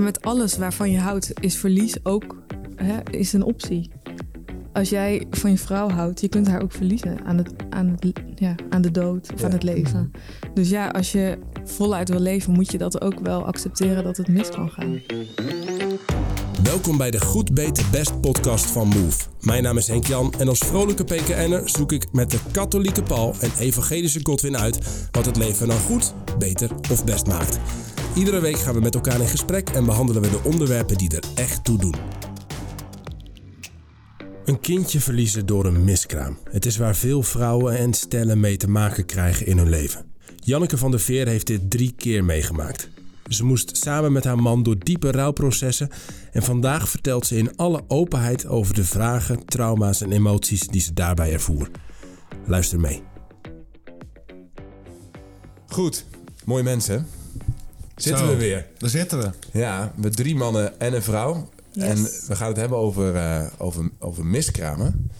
Met alles waarvan je houdt, is verlies ook hè, is een optie. Als jij van je vrouw houdt, je kunt haar ook verliezen aan, het, aan, het, ja, aan de dood of Ja. aan het leven. Dus ja, als je voluit wil leven, moet je dat ook wel accepteren dat het mis kan gaan. Welkom bij de Goed Beter Best podcast van Move. Mijn naam is Henk Jan en als vrolijke PKN'er zoek ik met de katholieke Paul en evangelische Godwin uit wat het leven nou goed, beter of best maakt. Iedere week gaan we met elkaar in gesprek en behandelen we de onderwerpen die er echt toe doen. Een kindje verliezen door een miskraam. Het is waar veel vrouwen en stellen mee te maken krijgen in hun leven. Janneke van der Veer heeft dit drie keer meegemaakt. Ze moest samen met haar man door diepe rouwprocessen en vandaag vertelt ze in alle openheid over de vragen, trauma's en emoties die ze daarbij ervoer. Luister mee. Goed, mooi mensen. Zitten Zo, we weer. Daar zitten we. Ja, met drie mannen en een vrouw. Yes. En we gaan het hebben over, eh, over, over miskramen.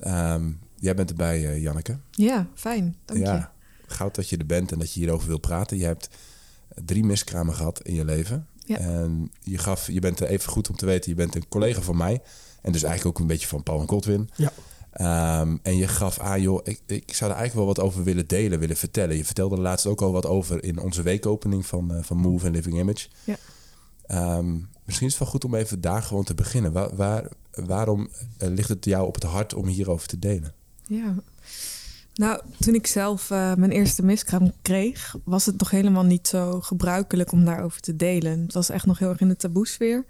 Ehm, jij bent erbij, eh, Janneke. Ja, fijn. Dank je. ja, goud dat je er bent en dat je hierover wil praten. Je hebt drie miskramen gehad in je leven. Ja. En je, gaf, je bent er even goed om te weten, je bent een collega van mij. En dus eigenlijk ook een beetje van Paul en Godwin. Ja. Ehm, en je gaf aan, joh, ik, ik zou er eigenlijk wel wat over willen delen, willen vertellen. Je vertelde er laatst ook al wat over in onze weekopening van, eh, van Move en Living Image. Ja. Ehm, misschien is het wel goed om even daar gewoon te beginnen. Waar, waar, waarom eh, ligt het jou op het hart om hierover te delen? Ja. Nou, toen ik zelf eh, mijn eerste miskraam kreeg, was het nog helemaal niet zo gebruikelijk om daarover te delen. Het was echt nog heel erg in de taboesfeer.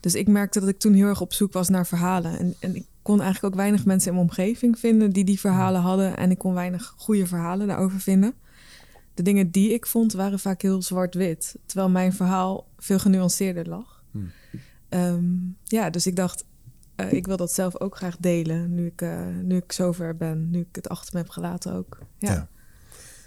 Dus ik merkte dat ik toen heel erg op zoek was naar verhalen. En, en ik kon eigenlijk ook weinig mensen in mijn omgeving vinden die die verhalen hadden. En ik kon weinig goede verhalen daarover vinden. De dingen die ik vond waren vaak heel zwart-wit. Terwijl mijn verhaal veel genuanceerder lag. Hmm. Ehm, ja, dus ik dacht, eh, ik wil dat zelf ook graag delen. Nu ik, eh, nu ik zover ben. Nu ik het achter me heb gelaten ook. Ja. Ja.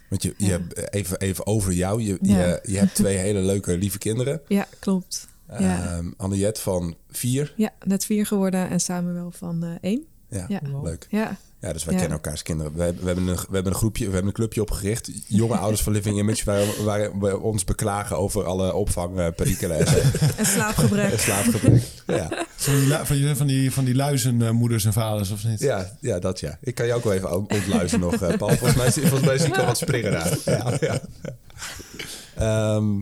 Want je, je Ja. even, even over jou. Je, Ja. je, je hebt twee hele leuke, lieve kinderen. Ja, klopt. Ja. Ehm Anniette van vier. Ja, net vier geworden en Samuel van eh, één. Ja, Ja. leuk. Ja, Ja, dus wij Ja. kennen elkaars kinderen. We, hebben- we, hebben een, we hebben een groepje, we hebben een clubje opgericht. Jonge ouders van Living Image, waar, waar we ons beklagen over alle opvangperikelen en, zo. en slaapgebrek. en slaapgebrek. Ja. Van die, van die, van die, van die luizenmoeders en vaders of niet? Ja, ja, dat ja. Ik kan jou ook wel even ontluizen nog, eh, Paul. Volgens mij, volgens mij zie ik al wat springen daar. Ja, ja. Ehm,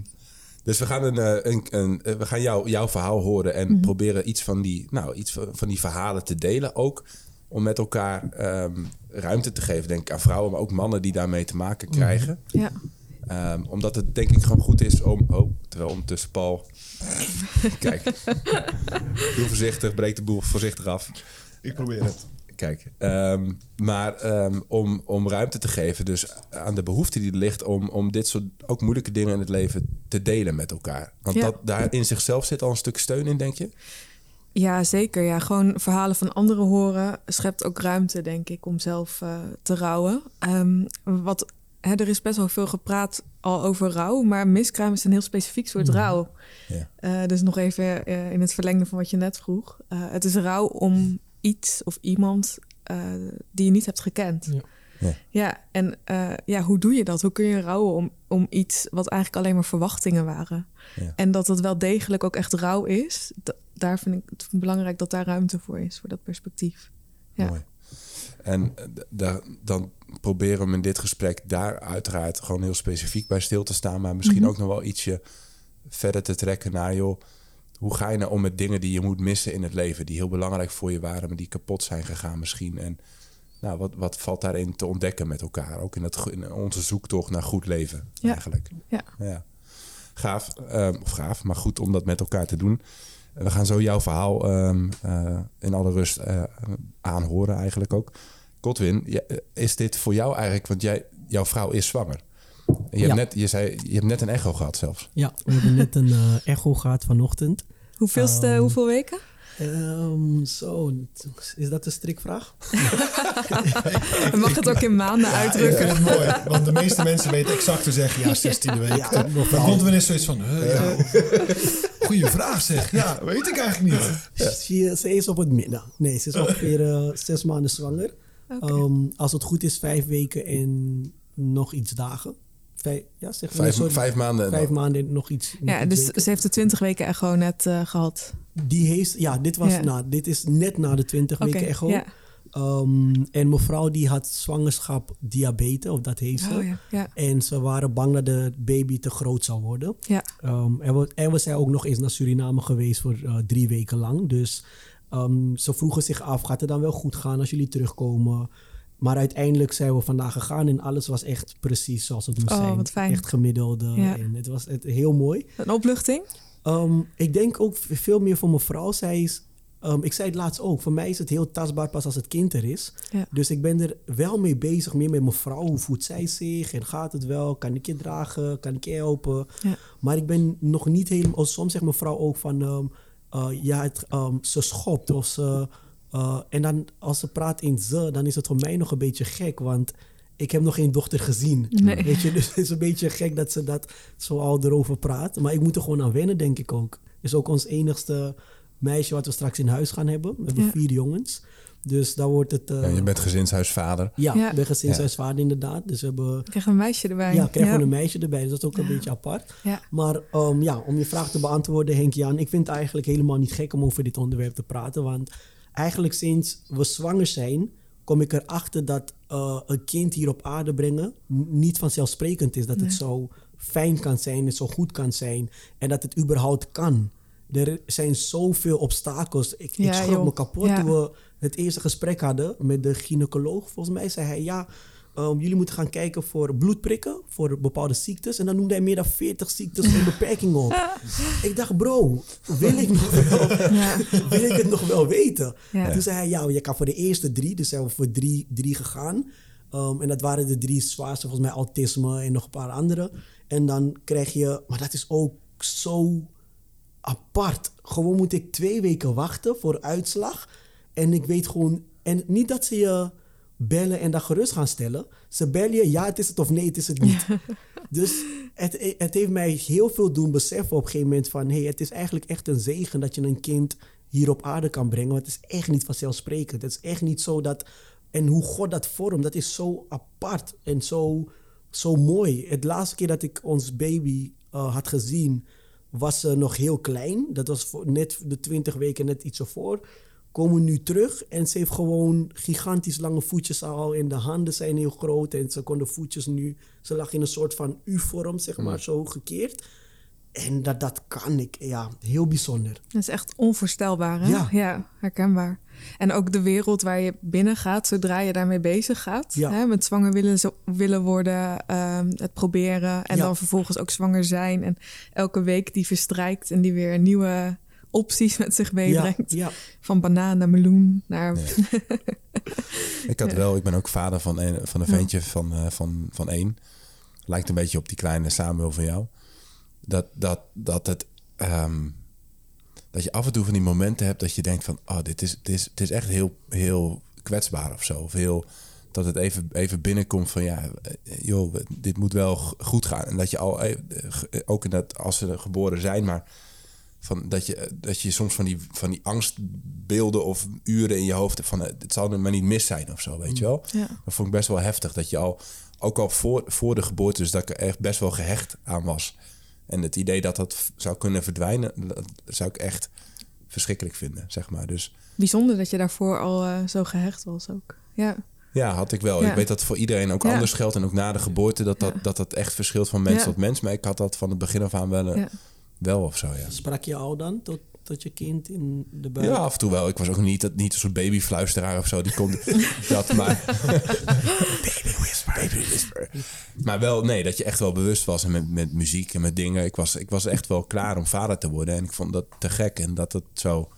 dus we gaan, een, eh, een, een, eh, we gaan jou, jouw verhaal horen en proberen iets van die, nou, iets van, van die verhalen te delen. Ook om met elkaar ehm, ruimte te geven, denk ik, aan vrouwen, maar ook mannen die daarmee te maken krijgen. Ja, Ehm, omdat het denk ik gewoon goed is om... Oh, terwijl ondertussen Paul... Kijk. Doe voorzichtig, breek de boel voorzichtig af. Ik probeer het. Kijk, ehm, maar ehm, om, om ruimte te geven, dus aan de behoefte die er ligt om, om dit soort ook moeilijke dingen in het leven te delen met elkaar. Want Ja. dat, daar in zichzelf zit al een stuk steun in, denk je? ja, zeker. Ja, gewoon verhalen van anderen horen schept ook ruimte, denk ik, om zelf eh, te rouwen. Ehm, wat, hè, er is best wel veel gepraat al over rouw, maar miskraam is een heel specifiek soort rouw. Ja. Eh, dus nog even eh, in het verlengde van wat je net vroeg. Het is rouw om iets of iemand eh, die je niet hebt gekend. Ja. Ja. Ja, en eh, ja, hoe doe je dat? Hoe kun je rouwen om, om iets wat eigenlijk alleen maar verwachtingen waren? Ja. En dat het wel degelijk ook echt rouw is. da- daar vind ik het belangrijk dat daar ruimte voor is, voor dat perspectief. Ja. Mooi. En eh, dan proberen we in dit gesprek daar uiteraard gewoon heel specifiek bij stil te staan. Maar misschien Mhm. ook nog wel ietsje verder te trekken naar, joh, hoe ga je nou om met dingen die je moet missen in het leven, die heel belangrijk voor je waren, maar die kapot zijn gegaan misschien. En nou, wat, wat valt daarin te ontdekken met elkaar? Ook in, dat, in onze zoektocht naar goed leven Ja. eigenlijk. Ja. ja. Gaaf, ehm, of gaaf, maar goed om dat met elkaar te doen. We gaan zo jouw verhaal ehm, eh, in alle rust eh, aanhoren eigenlijk ook. Godwin, eh, is dit voor jou eigenlijk, want jij, jouw vrouw is zwanger. En Je, Ja. hebt net, je zei, je hebt net een echo gehad zelfs. Ja, we hebben net een eh, echo gehad vanochtend. Hoeveelste, Ehm, hoeveel weken? Ehm, zo, is dat een strikvraag? Mag het ook in maanden Ja, uitdrukken. het mooi. Want de meeste mensen weten exact te zeggen, ja, 16e week. Ja, Ja, nog maar wel. Godwin is zoiets van, huh, ja. goeie vraag zeg. Ja, weet ik eigenlijk niet. Ze, ze is op het midden. Nee, ze is ongeveer eh, zes maanden zwanger. Ehm, als het goed is, vijf weken en nog iets dagen. Vijf, ja, zeg nee, Vijf, sorry, vijf maanden. vijf maanden nog iets. nog Ja, iets dus weken. ze heeft de 20 weken echo net eh, gehad. Die heeft, ja, dit was Ja. na, dit is net na de 20 Oké, weken echo. ja. Ehm, en mevrouw die had zwangerschap diabetes, of dat heeft ze. Oh ja, ja. En ze waren bang dat de baby te groot zou worden. Ja, Ehm, en, we, en we zijn ook nog eens naar Suriname geweest voor eh, drie weken lang. Dus ehm, ze vroegen zich af, gaat het dan wel goed gaan als jullie terugkomen? Maar uiteindelijk zijn we vandaag gegaan en alles was echt precies zoals het moest Oh, zijn. wat fijn. Echt gemiddelde. Ja. En het was het, heel mooi. een opluchting. Ehm, ik denk ook veel meer voor mijn vrouw. Zij is, ehm, ik zei het laatst ook, voor mij is het heel tastbaar pas als het kind er is. Ja. Dus ik ben er wel mee bezig, meer met mijn vrouw. Hoe voelt zij zich en gaat het wel? Kan ik je dragen? Kan ik je helpen? Ja. Maar ik ben nog niet helemaal... Soms zegt mijn vrouw ook van... ehm, eh, ja, het, ze schopt of ze... eh, en dan als ze praat in ze, dan is het voor mij nog een beetje gek. Want ik heb nog geen dochter gezien. Nee. Weet je, dus het is een beetje gek dat ze dat zo al erover praat. Maar ik moet er gewoon aan wennen, denk ik ook. Is ook ons enigste meisje wat we straks in huis gaan hebben. We hebben Ja. vier jongens. Dus dan wordt het... eh, Ja, je bent gezinshuisvader. ja, Ja. ik ben gezinshuisvader inderdaad. Dus we hebben... Ik krijg een meisje erbij. Ja, krijgen we een meisje erbij. Dus dat is ook een beetje apart. Ja. Maar ehm, ja, om je vraag te beantwoorden, Henk Jan. Ik vind het eigenlijk helemaal niet gek om over dit onderwerp te praten. Want eigenlijk sinds we zwanger zijn, kom ik erachter dat eh, een kind hier op aarde brengen niet vanzelfsprekend is. Dat het zo fijn kan zijn, het zo goed kan zijn. En dat het überhaupt kan. Er zijn zoveel obstakels. Ik, ik schrok joh. me kapot Ja. toen we het eerste gesprek hadden met de gynaecoloog. Volgens mij zei hij, ja, ehm, jullie moeten gaan kijken voor bloedprikken, voor bepaalde ziektes. En dan noemde hij meer dan 40 ziektes en beperkingen op. ik dacht, bro, wil ik, nog wel, Ja. wil ik het nog wel weten? Ja. Toen zei hij, ja, je kan voor de eerste drie, dus zijn we voor drie, drie gegaan. Ehm, en dat waren de drie zwaarste, volgens mij autisme en nog een paar andere. En dan krijg je, maar dat is ook zo apart. Gewoon moet ik twee weken wachten voor uitslag. En ik weet gewoon... En niet dat ze je bellen en dat gerust gaan stellen. Ze bellen je, ja, het is het of nee, het is het niet. Dus het, het heeft mij heel veel doen beseffen op een gegeven moment van... Hey, het is eigenlijk echt een zegen dat je een kind hier op aarde kan brengen. Want het is echt niet vanzelfsprekend. Het is echt niet zo dat... En hoe God dat vormt, dat is zo apart en zo, zo mooi. Het laatste keer dat ik ons baby eh, had gezien, was ze nog heel klein. Dat was voor net de 20 weken, net iets ervoor. Komen nu terug en ze heeft gewoon gigantisch lange voetjes al. En de handen zijn heel groot en ze kon de voetjes nu... Ze lag in een soort van U-vorm, zeg maar, zo gekeerd. En dat, dat kan ik, ja, heel bijzonder. Dat is echt onvoorstelbaar, hè? Ja. herkenbaar. En ook de wereld waar je binnen gaat, zodra je daarmee bezig gaat. Ja. Hè? Met zwanger willen, zo- willen worden, ehm, het proberen. En Ja. dan vervolgens ook zwanger zijn. En elke week die verstrijkt en die weer nieuwe opties met zich meebrengt. ja, Van banaan naar meloen naar... Ik had wel, ik ben ook vader van een, van een ventje van, eh, van, van één. Lijkt een beetje op die kleine Samuel van jou. Dat, dat, dat het. ehm, dat je af en toe van die momenten hebt dat je denkt van, oh, dit is, dit is, het is echt heel, heel kwetsbaar of zo. Of heel, dat het even, even binnenkomt van, ja, eh, joh, dit moet wel goed gaan. En dat je al, eh, ook in dat, als ze geboren zijn, maar van dat je, dat je soms van die, van die angstbeelden of uren in je hoofd hebt van, eh, het zal er maar niet mis zijn of zo, weet je wel. Ja. Dat vond ik best wel heftig, dat je al, ook al voor, voor de geboorte, dus dat ik er echt best wel gehecht aan was. En het idee dat dat zou kunnen verdwijnen, dat zou ik echt verschrikkelijk vinden, zeg maar. Dus Bijzonder dat je daarvoor al eh, zo gehecht was ook. Ja, ja, had ik wel. Ja. Ik weet dat het voor iedereen ook Ja. anders geldt. En ook na de geboorte, dat dat, Ja. dat, dat echt verschilt van mens tot mens. Maar ik had dat van het begin af aan wel, eh, ja. Wel of zo, ja. Sprak je al dan tot, tot je kind in de buik? Ja, af en toe wel. Ik was ook niet, niet een soort babyfluisteraar of zo. Die kon dat maar... baby whisper, baby whisper. Maar wel, nee, dat je echt wel bewust was en met, met muziek en met dingen. Ik was, ik was echt wel klaar om vader te worden. En ik vond dat te gek. En dat het zo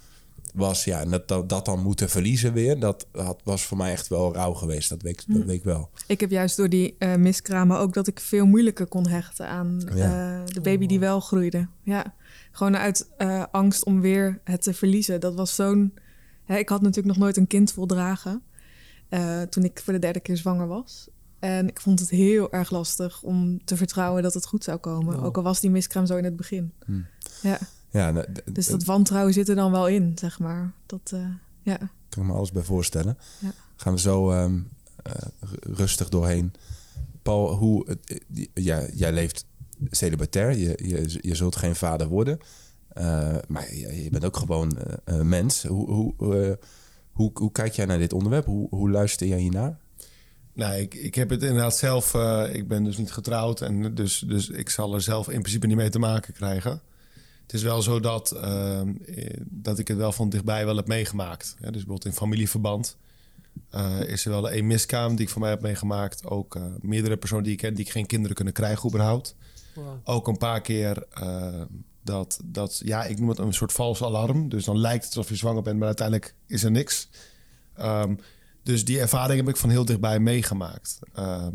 was, ja. En dat, dat, dat dan moeten verliezen weer, dat had, was voor mij echt wel rauw geweest. Dat weet, dat weet ik wel. Ik heb juist door die eh, miskramen ook dat ik veel moeilijker kon hechten aan Ja. eh, de baby die wel groeide. Ja, gewoon uit eh, angst om weer het te verliezen. Dat was zo'n. Hè, ik had natuurlijk nog nooit een kind voldragen eh, toen ik voor de derde keer zwanger was. En ik vond het heel erg lastig om te vertrouwen dat het goed zou komen. Oh. Ook al was die miskraam zo in het begin. Hm. Ja, Ja, nou, d- dus dat wantrouwen zit er dan wel in, zeg maar. Dat, eh, ja. kan ik me alles bij voorstellen. Ja. Gaan we zo ehm, eh, rustig doorheen Paul, hoe, het- die- jij, leeft celibatair. Je, je, je zult geen vader worden. Eh, maar je, je bent ook gewoon eh, een mens. Hoe, hoe, eh, hoe, hoe kijk jij naar dit onderwerp? Hoe, hoe luister jij hiernaar? Nou, ik, ik heb het inderdaad zelf. eh, ik ben dus niet getrouwd en dus, dus ik zal er zelf in principe niet mee te maken krijgen. Het is wel zo dat, ehm, eh, dat ik het wel van dichtbij wel heb meegemaakt. Ja, dus bijvoorbeeld in familieverband eh, is er wel één miskraam die ik van mij heb meegemaakt. Ook eh, meerdere personen die ik ken die geen kinderen kunnen krijgen überhaupt. Ook een paar keer dat, dat, ja, ik noem het een soort vals alarm. Dus dan lijkt het alsof je zwanger bent, maar uiteindelijk is er niks. Ehm, dus die ervaring heb ik van heel dichtbij meegemaakt. Ehm,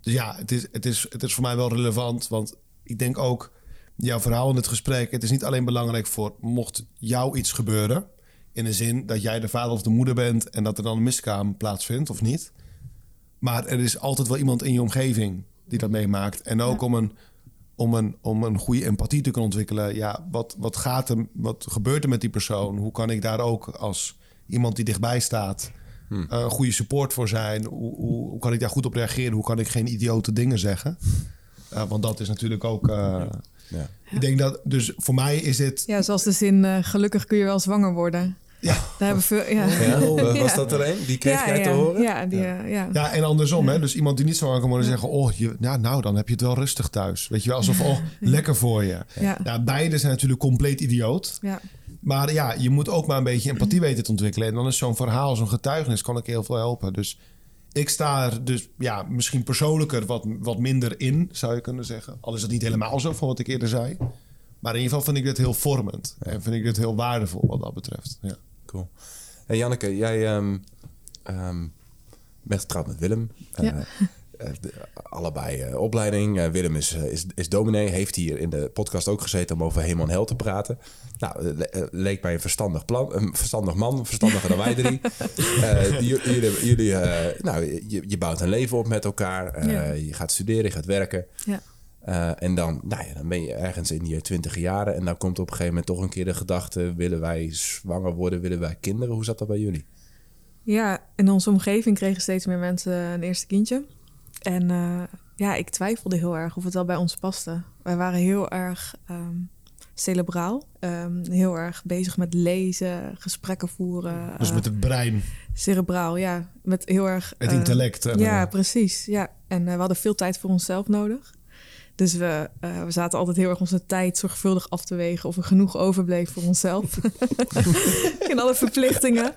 dus ja, het is, het, is, het is voor mij wel relevant. Want ik denk ook, jouw verhaal in het gesprek... het is niet alleen belangrijk voor... mocht jou iets gebeuren... in de zin dat jij de vader of de moeder bent... en dat er dan een miskraam plaatsvindt of niet. Maar er is altijd wel iemand in je omgeving die dat meemaakt. En ook om, een, om, een, om een goede empathie te kunnen ontwikkelen. Ja, wat, wat, gaat er, wat gebeurt er met die persoon? Hoe kan ik daar ook als iemand die dichtbij staat... eh, een goede support voor zijn? Hoe, hoe, hoe kan ik daar goed op reageren? Hoe kan ik geen idiote dingen zeggen? Eh, want dat is natuurlijk ook... eh, Ja. Ik denk dat... Dus voor mij is dit... Ja, zoals de zin, eh, gelukkig kun je wel zwanger worden. Ja, Daar hebben veel, ja. Ja? Was Ja. dat er een? Die kreeg ja, jij te ja, horen? Ja, die, eh, ja. Ja, en andersom. Hè? Dus iemand die niet zo aan kan worden zeggen... oh, je, nou, nou, dan heb je het wel rustig thuis. Weet je wel, alsof, oh, lekker voor je. Ja. Ja, beide zijn natuurlijk compleet idioot. ja. Maar ja, je moet ook maar een beetje empathie weten te ontwikkelen. En dan is zo'n verhaal, zo'n getuigenis, kan ik heel veel helpen. Dus ik sta er dus ja, misschien persoonlijker wat, wat minder in, zou je kunnen zeggen. Al is het niet helemaal zo van wat ik eerder zei. Maar in ieder geval vind ik dit heel vormend. En vind ik dit heel waardevol wat dat betreft. Ja. Cool. Hey Janneke, jij ehm, ehm, bent getrouwd met Willem. Ja. eh, de- allebei eh, opleiding. Eh, Willem is, eh, is, is dominee. Heeft hier in de podcast ook gezeten om over hemel en hel te praten. Nou, eh, le- eh, leek mij een verstandig plan. Een verstandig man. Verstandiger dan wij drie. Eh, jullie, jullie eh, nou, je, je bouwt een leven op met elkaar. Eh, Ja. Je gaat studeren, je gaat werken. ja. Eh, en dan, nou ja, dan ben je ergens in je twintig jaren. En dan komt op een gegeven moment toch een keer de gedachte... willen wij zwanger worden? Willen wij kinderen? Hoe zat dat bij jullie? Ja, in onze omgeving kregen steeds meer mensen een eerste kindje. En eh, ja, ik twijfelde heel erg of het wel bij ons paste. Wij waren heel erg ehm, cerebraal. ehm, heel erg bezig met lezen, gesprekken voeren. Dus met het brein, cerebraal, ja. Met heel erg... het eh, intellect. En, ja, eh, precies. Ja. En we hadden veel tijd voor onszelf nodig. Dus we, eh, we zaten altijd heel erg onze tijd zorgvuldig af te wegen of er genoeg overbleef voor onszelf. In alle verplichtingen.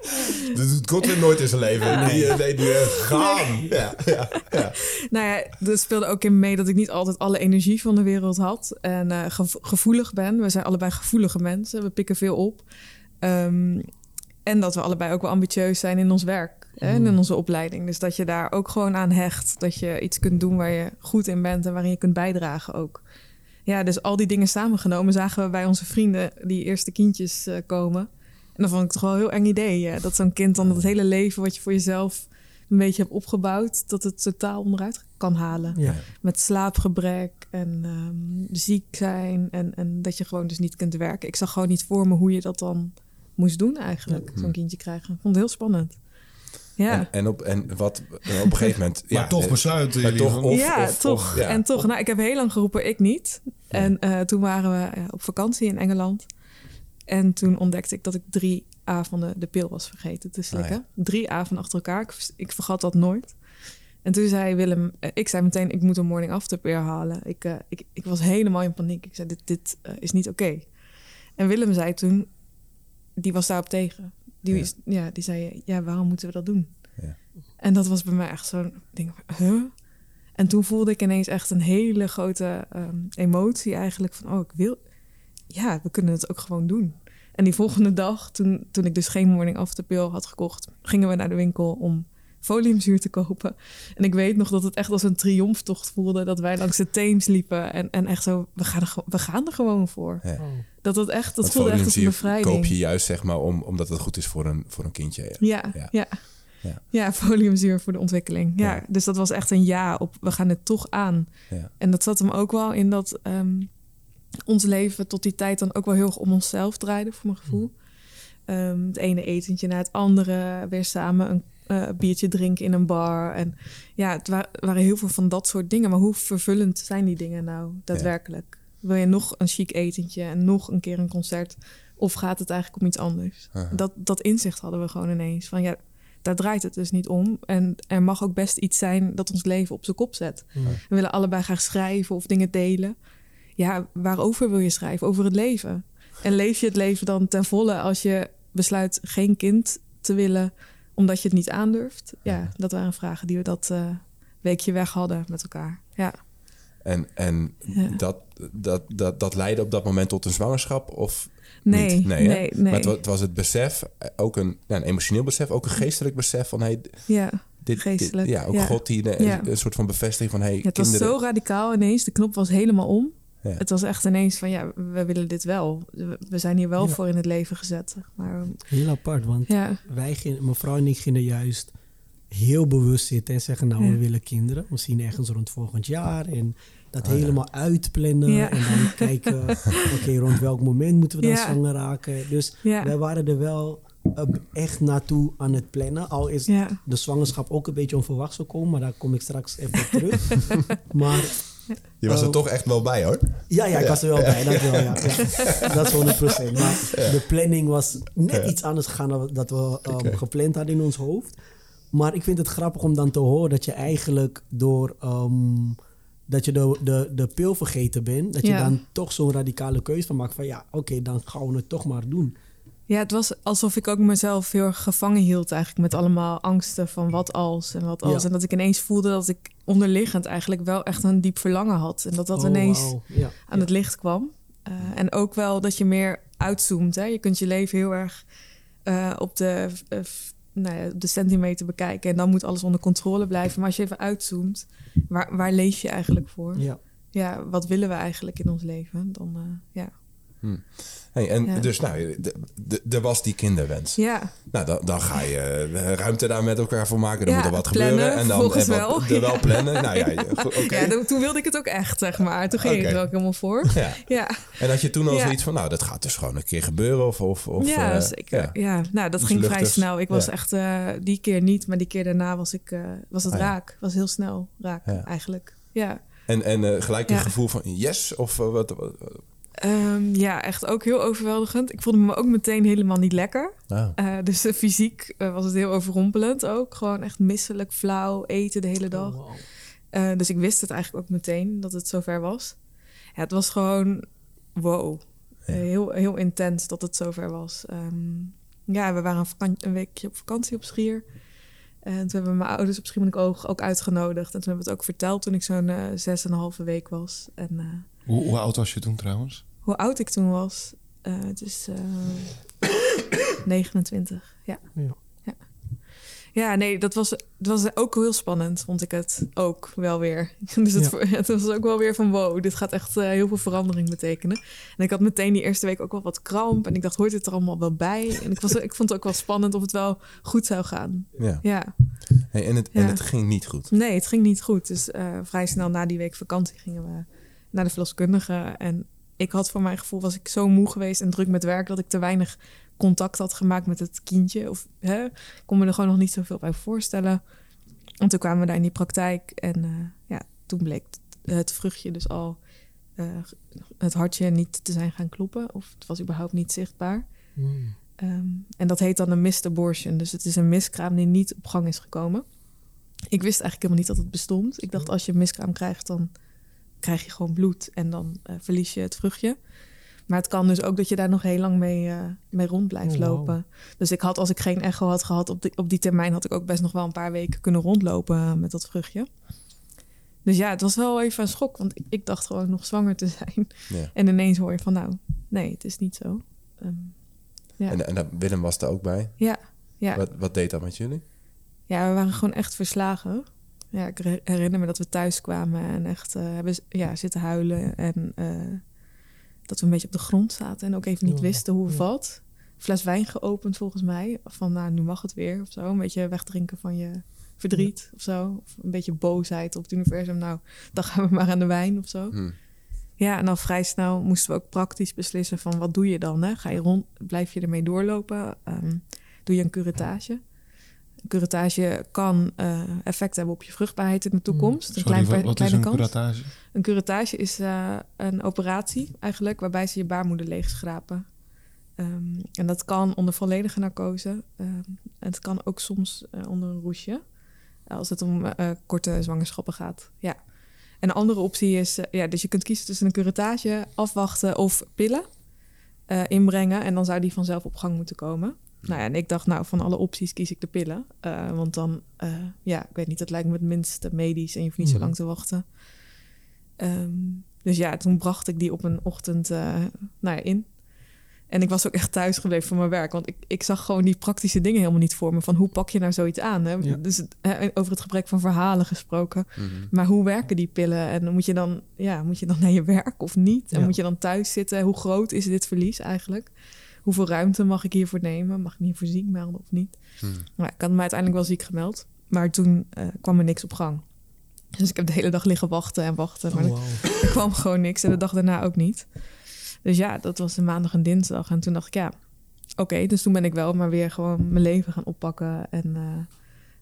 Dat doet Godwin nooit in zijn leven. Die, eh, nee, die, eh, gaan. Ja, ja, ja. Nou ja, er speelde ook in mee dat ik niet altijd alle energie van de wereld had. En eh, gevo- gevoelig ben. We zijn allebei gevoelige mensen. We pikken veel op. Ehm, en dat we allebei ook wel ambitieus zijn in ons werk. En in onze opleiding. Dus dat je daar ook gewoon aan hecht. Dat je iets kunt doen waar je goed in bent. En waarin je kunt bijdragen ook. Ja, dus al die dingen samengenomen zagen we bij onze vrienden die eerste kindjes eh, komen. En dan vond ik het toch wel een heel eng idee. eh, dat zo'n kind dan het hele leven wat je voor jezelf een beetje hebt opgebouwd, dat het totaal onderuit kan halen. Ja. Met slaapgebrek en ehm, ziek zijn en, en dat je gewoon dus niet kunt werken. Ik zag gewoon niet voor me hoe je dat dan moest doen eigenlijk, zo'n kindje krijgen. Ik vond het heel spannend. Ja. En, en, op, en wat op een gegeven moment... maar ja, toch eh, besluiten maar toch of- ja, of- toch. of, ja. En toch. Nou, ik heb heel lang geroepen, ik niet. En eh, toen waren we ja, op vakantie in Engeland. En toen ontdekte ik dat ik drie avonden de pil was vergeten te slikken. Ah, Drie avonden achter elkaar. Ik, vergat dat nooit. En toen zei Willem, eh, ik zei meteen, ik moet een morning after pill halen. Ik, eh, ik, ik was helemaal in paniek. Ik zei, dit, dit eh, is niet oké. En Willem zei toen, die was daarop tegen. Die, Ja. is- ja, die zei, ja, waarom moeten we dat doen? Ja. En dat was bij mij echt zo'n ding, huh? En toen voelde ik ineens echt een hele grote ehm, emotie eigenlijk van, oh, ik wil, ja, we kunnen het ook gewoon doen. En die volgende dag, toen, toen ik dus geen morning after pill had gekocht, gingen we naar de winkel om foliumzuur te kopen. En ik weet nog dat het echt als een triomftocht voelde dat wij langs de Theems liepen en, en echt zo, we gaan, er, we gaan er gewoon voor. Ja. Dat het echt, dat Want voelde echt als een bevrijding. koop je juist zeg maar om, omdat het goed is voor een, voor een kindje. Ja. Ja, Ja. ja. Foliumzuur voor de ontwikkeling. Ja, Ja. dus dat was echt een ja op, we gaan het toch aan. Ja. En dat zat hem ook wel in dat ehm, ons leven tot die tijd dan ook wel heel erg om onszelf draaide, voor mijn gevoel. Ehm, het ene etentje na het andere, weer samen een, eh, biertje drinken in een bar. En ja, het wa- waren heel veel van dat soort dingen. Maar hoe vervullend zijn die dingen nou daadwerkelijk? Wil je nog een chic etentje en nog een keer een concert? Of gaat het eigenlijk om iets anders? Dat, dat inzicht hadden we gewoon ineens. Van ja, daar draait het dus niet om. En er mag ook best iets zijn dat ons leven op zijn kop zet. We willen allebei graag schrijven of dingen delen. Ja, waarover wil je schrijven? Over het leven. En leef je het leven dan ten volle als je besluit geen kind te willen omdat je het niet aandurft? Ja, dat waren vragen die we dat eh, weekje weg hadden met elkaar. Ja. En, en Ja. dat, dat, dat, dat leidde op dat moment tot een zwangerschap? Of Nee, niet? nee, nee. Maar het, het was het besef, eh, ook een, ja, een emotioneel besef, ook een geestelijk besef van... Hey, Ja. dit, Geestelijk, dit- ja, ook ja. God die de- Ja. een soort van bevestiging van... Hey, Ja, het was zo radicaal ineens. De knop was helemaal om. Ja. Het was echt ineens van, ja, we willen dit wel. We zijn hier wel Ja. voor in het leven gezet. Maar Heel apart, want ja, wij gingen, mijn vrouw en ik gingen juist heel bewust zitten en zeggen, nou, Ja. we willen kinderen. We zien ergens rond volgend jaar en dat Ah, ja. helemaal uitplannen. Ja. En dan kijken, oké, rond welk moment moeten we dan Ja. zwanger raken. Dus ja, wij waren er wel eh, echt naartoe aan het plannen. Al is ja. de zwangerschap ook een beetje onverwachts gekomen, maar daar kom ik straks even op terug. maar Je was er Oh. toch echt wel bij, hoor. ja, ja, ik was er wel bij. Dat, wel, ja, ja. dat is 100%. Maar de planning was net iets anders gegaan dan dat we um, Oké. gepland hadden in ons hoofd. Maar ik vind het grappig om dan te horen dat je eigenlijk door ehm, dat je de, de, de pil vergeten bent, dat je Ja. dan toch zo'n radicale keuze van maakt van ja, oké, dan gaan we het toch maar doen. Ja, het was alsof ik ook mezelf heel erg gevangen hield eigenlijk met allemaal angsten van wat als en wat als. Ja. En dat ik ineens voelde dat ik onderliggend eigenlijk wel echt een diep verlangen had. En dat dat Oh, ineens. Ja, aan het licht kwam. Eh, en ook wel dat je meer uitzoomt. Hè? Je kunt je leven heel erg eh, op, de, eh, nou ja, de centimeter bekijken. En dan moet alles onder controle blijven. Maar als je even uitzoomt, waar, waar leef je eigenlijk voor? Ja. Ja. wat willen we eigenlijk in ons leven? Dan, eh, ja. Hey, en Ja. dus, nou, er was die kinderwens. ja, Nou, dan, dan ga je eh, ruimte daar met elkaar voor maken. Dan Ja, moet er wat plannen, gebeuren. En dan wat- wel. er wel plannen. Nou ja, dan- toen wilde ik het ook echt, zeg maar. Toen ging ik Oké. er ook helemaal voor. Ja. En had je toen al zoiets van, nou, dat gaat dus gewoon een keer gebeuren? Of, of, of, ja, eh, zeker. ja. Nou, dat Dus ging vrij snel. Ik was echt, eh, die keer niet, maar die keer daarna was, ik, eh, was het Ah, raak. Was heel snel raak, eigenlijk. Ja. En, en gelijk een gevoel van yes? Of wat? wat- Ehm, ja, echt ook heel overweldigend. Ik voelde me ook meteen helemaal niet lekker. nou, Eh, dus fysiek eh, was het heel overrompelend ook. Gewoon echt misselijk, flauw, eten de hele dag. Oh. Eh, dus ik wist het eigenlijk ook meteen dat het zover was. Ja, het was gewoon wow. Heel, heel intens dat het zover was. Ehm, ja, we waren een, weekje op vakantie op Schier. En toen hebben mijn ouders op Schiermonnikoog ook uitgenodigd. En toen hebben we het ook verteld toen ik zo'n zes en een halve week was. En eh, Hoe, hoe oud was je toen trouwens? Hoe oud ik toen was? Eh, het is eh 29, ja. Ja. Ja, nee, dat was, dat was ook heel spannend, vond ik het ook wel weer. Dus het, het was ook wel weer van wow, dit gaat echt eh, heel veel verandering betekenen. En ik had meteen die eerste week ook wel wat kramp. En ik dacht, hoort het er allemaal wel bij? En ik, was, ik vond het ook wel spannend of het wel goed zou gaan. ja. Ja, Hey, en, het, en Ja. het ging niet goed. nee, het ging niet goed. Dus eh, vrij snel na die week vakantie gingen we naar de verloskundige. En ik had voor mijn gevoel, was ik zo moe geweest en druk met werk... dat ik te weinig contact had gemaakt met het kindje. Of hè, kon me er gewoon nog niet zoveel bij voorstellen. En toen kwamen we daar in die praktijk. En eh, ja, toen bleek het, vruchtje dus al... eh, het hartje niet te zijn gaan kloppen. Of het was überhaupt niet zichtbaar. Mm. Ehm, en dat heet dan een missed abortion. Dus het is een miskraam die niet op gang is gekomen. Ik wist eigenlijk helemaal niet dat het bestond. Ik dacht, als je een miskraam krijgt, dan krijg je gewoon bloed. En dan eh, verlies je het vruchtje. Maar het kan dus ook dat je daar nog heel lang mee, eh, mee rond blijft Oh, lopen. Dus ik had, als ik geen echo had gehad op die, op die termijn... had ik ook best nog wel een paar weken kunnen rondlopen eh, met dat vruchtje. Dus ja, het was wel even een schok. Want ik, ik dacht gewoon nog zwanger te zijn. Ja. En ineens hoor je van, nou, nee, het is niet zo. Ehm, ja. En, en Willem was er ook bij. Ja, ja. Wat, wat deed dat met jullie? ja, we waren gewoon echt verslagen. Ja, ik her- herinner me dat we thuis kwamen en echt eh, hebben ja, zitten huilen. En eh, dat we een beetje op de grond zaten en ook even niet wisten hoe of ja. wat. Fles wijn geopend volgens mij. Van nou, nu mag het weer of zo. Een beetje wegdrinken van je verdriet of zo. Of een beetje boosheid op het universum. Nou, dan gaan we maar aan de wijn of zo. Hm. Ja, en dan vrij snel moesten we ook praktisch beslissen van wat doe je dan? Hè? Ga je rond, blijf je ermee doorlopen? Ehm, doe je een curettage? Curettage kan uh, effect hebben op je vruchtbaarheid in de toekomst. Sorry, een klein, wat kleine is een kans. curettage? Een curettage is uh, een operatie eigenlijk waarbij ze je baarmoeder leegschrapen. Um, en dat kan onder volledige narcose. Um, het kan ook soms uh, onder een roesje. Als het om korte zwangerschappen gaat. Ja. En een andere optie is, ja, dus je kunt kiezen tussen een curettage, afwachten of pillen inbrengen. En dan zou die vanzelf op gang moeten komen. Nou ja, en ik dacht, nou, van alle opties kies ik de pillen. Uh, want dan, uh, ja, ik weet niet, dat lijkt me het minste medisch en je hoeft niet zo mhm. lang te wachten. Um, dus ja, toen bracht ik die op een ochtend uh, nou ja, in. En ik was ook echt thuis gebleven van mijn werk. Want ik, ik zag gewoon die praktische dingen helemaal niet voor me. Van hoe pak je nou zoiets aan? Hè? Ja. Dus over het gebrek van verhalen gesproken. Mm -hmm. Maar hoe werken die pillen? En moet je dan, ja, moet je dan naar je werk of niet? En moet je dan thuis zitten? Hoe groot is dit verlies eigenlijk? Hoeveel ruimte mag ik hiervoor nemen? Mag ik me hiervoor ziek melden of niet? Hmm. Nou, ik had me uiteindelijk wel ziek gemeld. Maar toen uh, kwam er niks op gang. Dus ik heb de hele dag liggen wachten en wachten. Maar oh, er, kwam gewoon niks. En de dag daarna ook niet. Dus ja, dat was een maandag en dinsdag. En toen dacht ik, ja, oké. dus toen ben ik wel maar weer gewoon mijn leven gaan oppakken. En uh,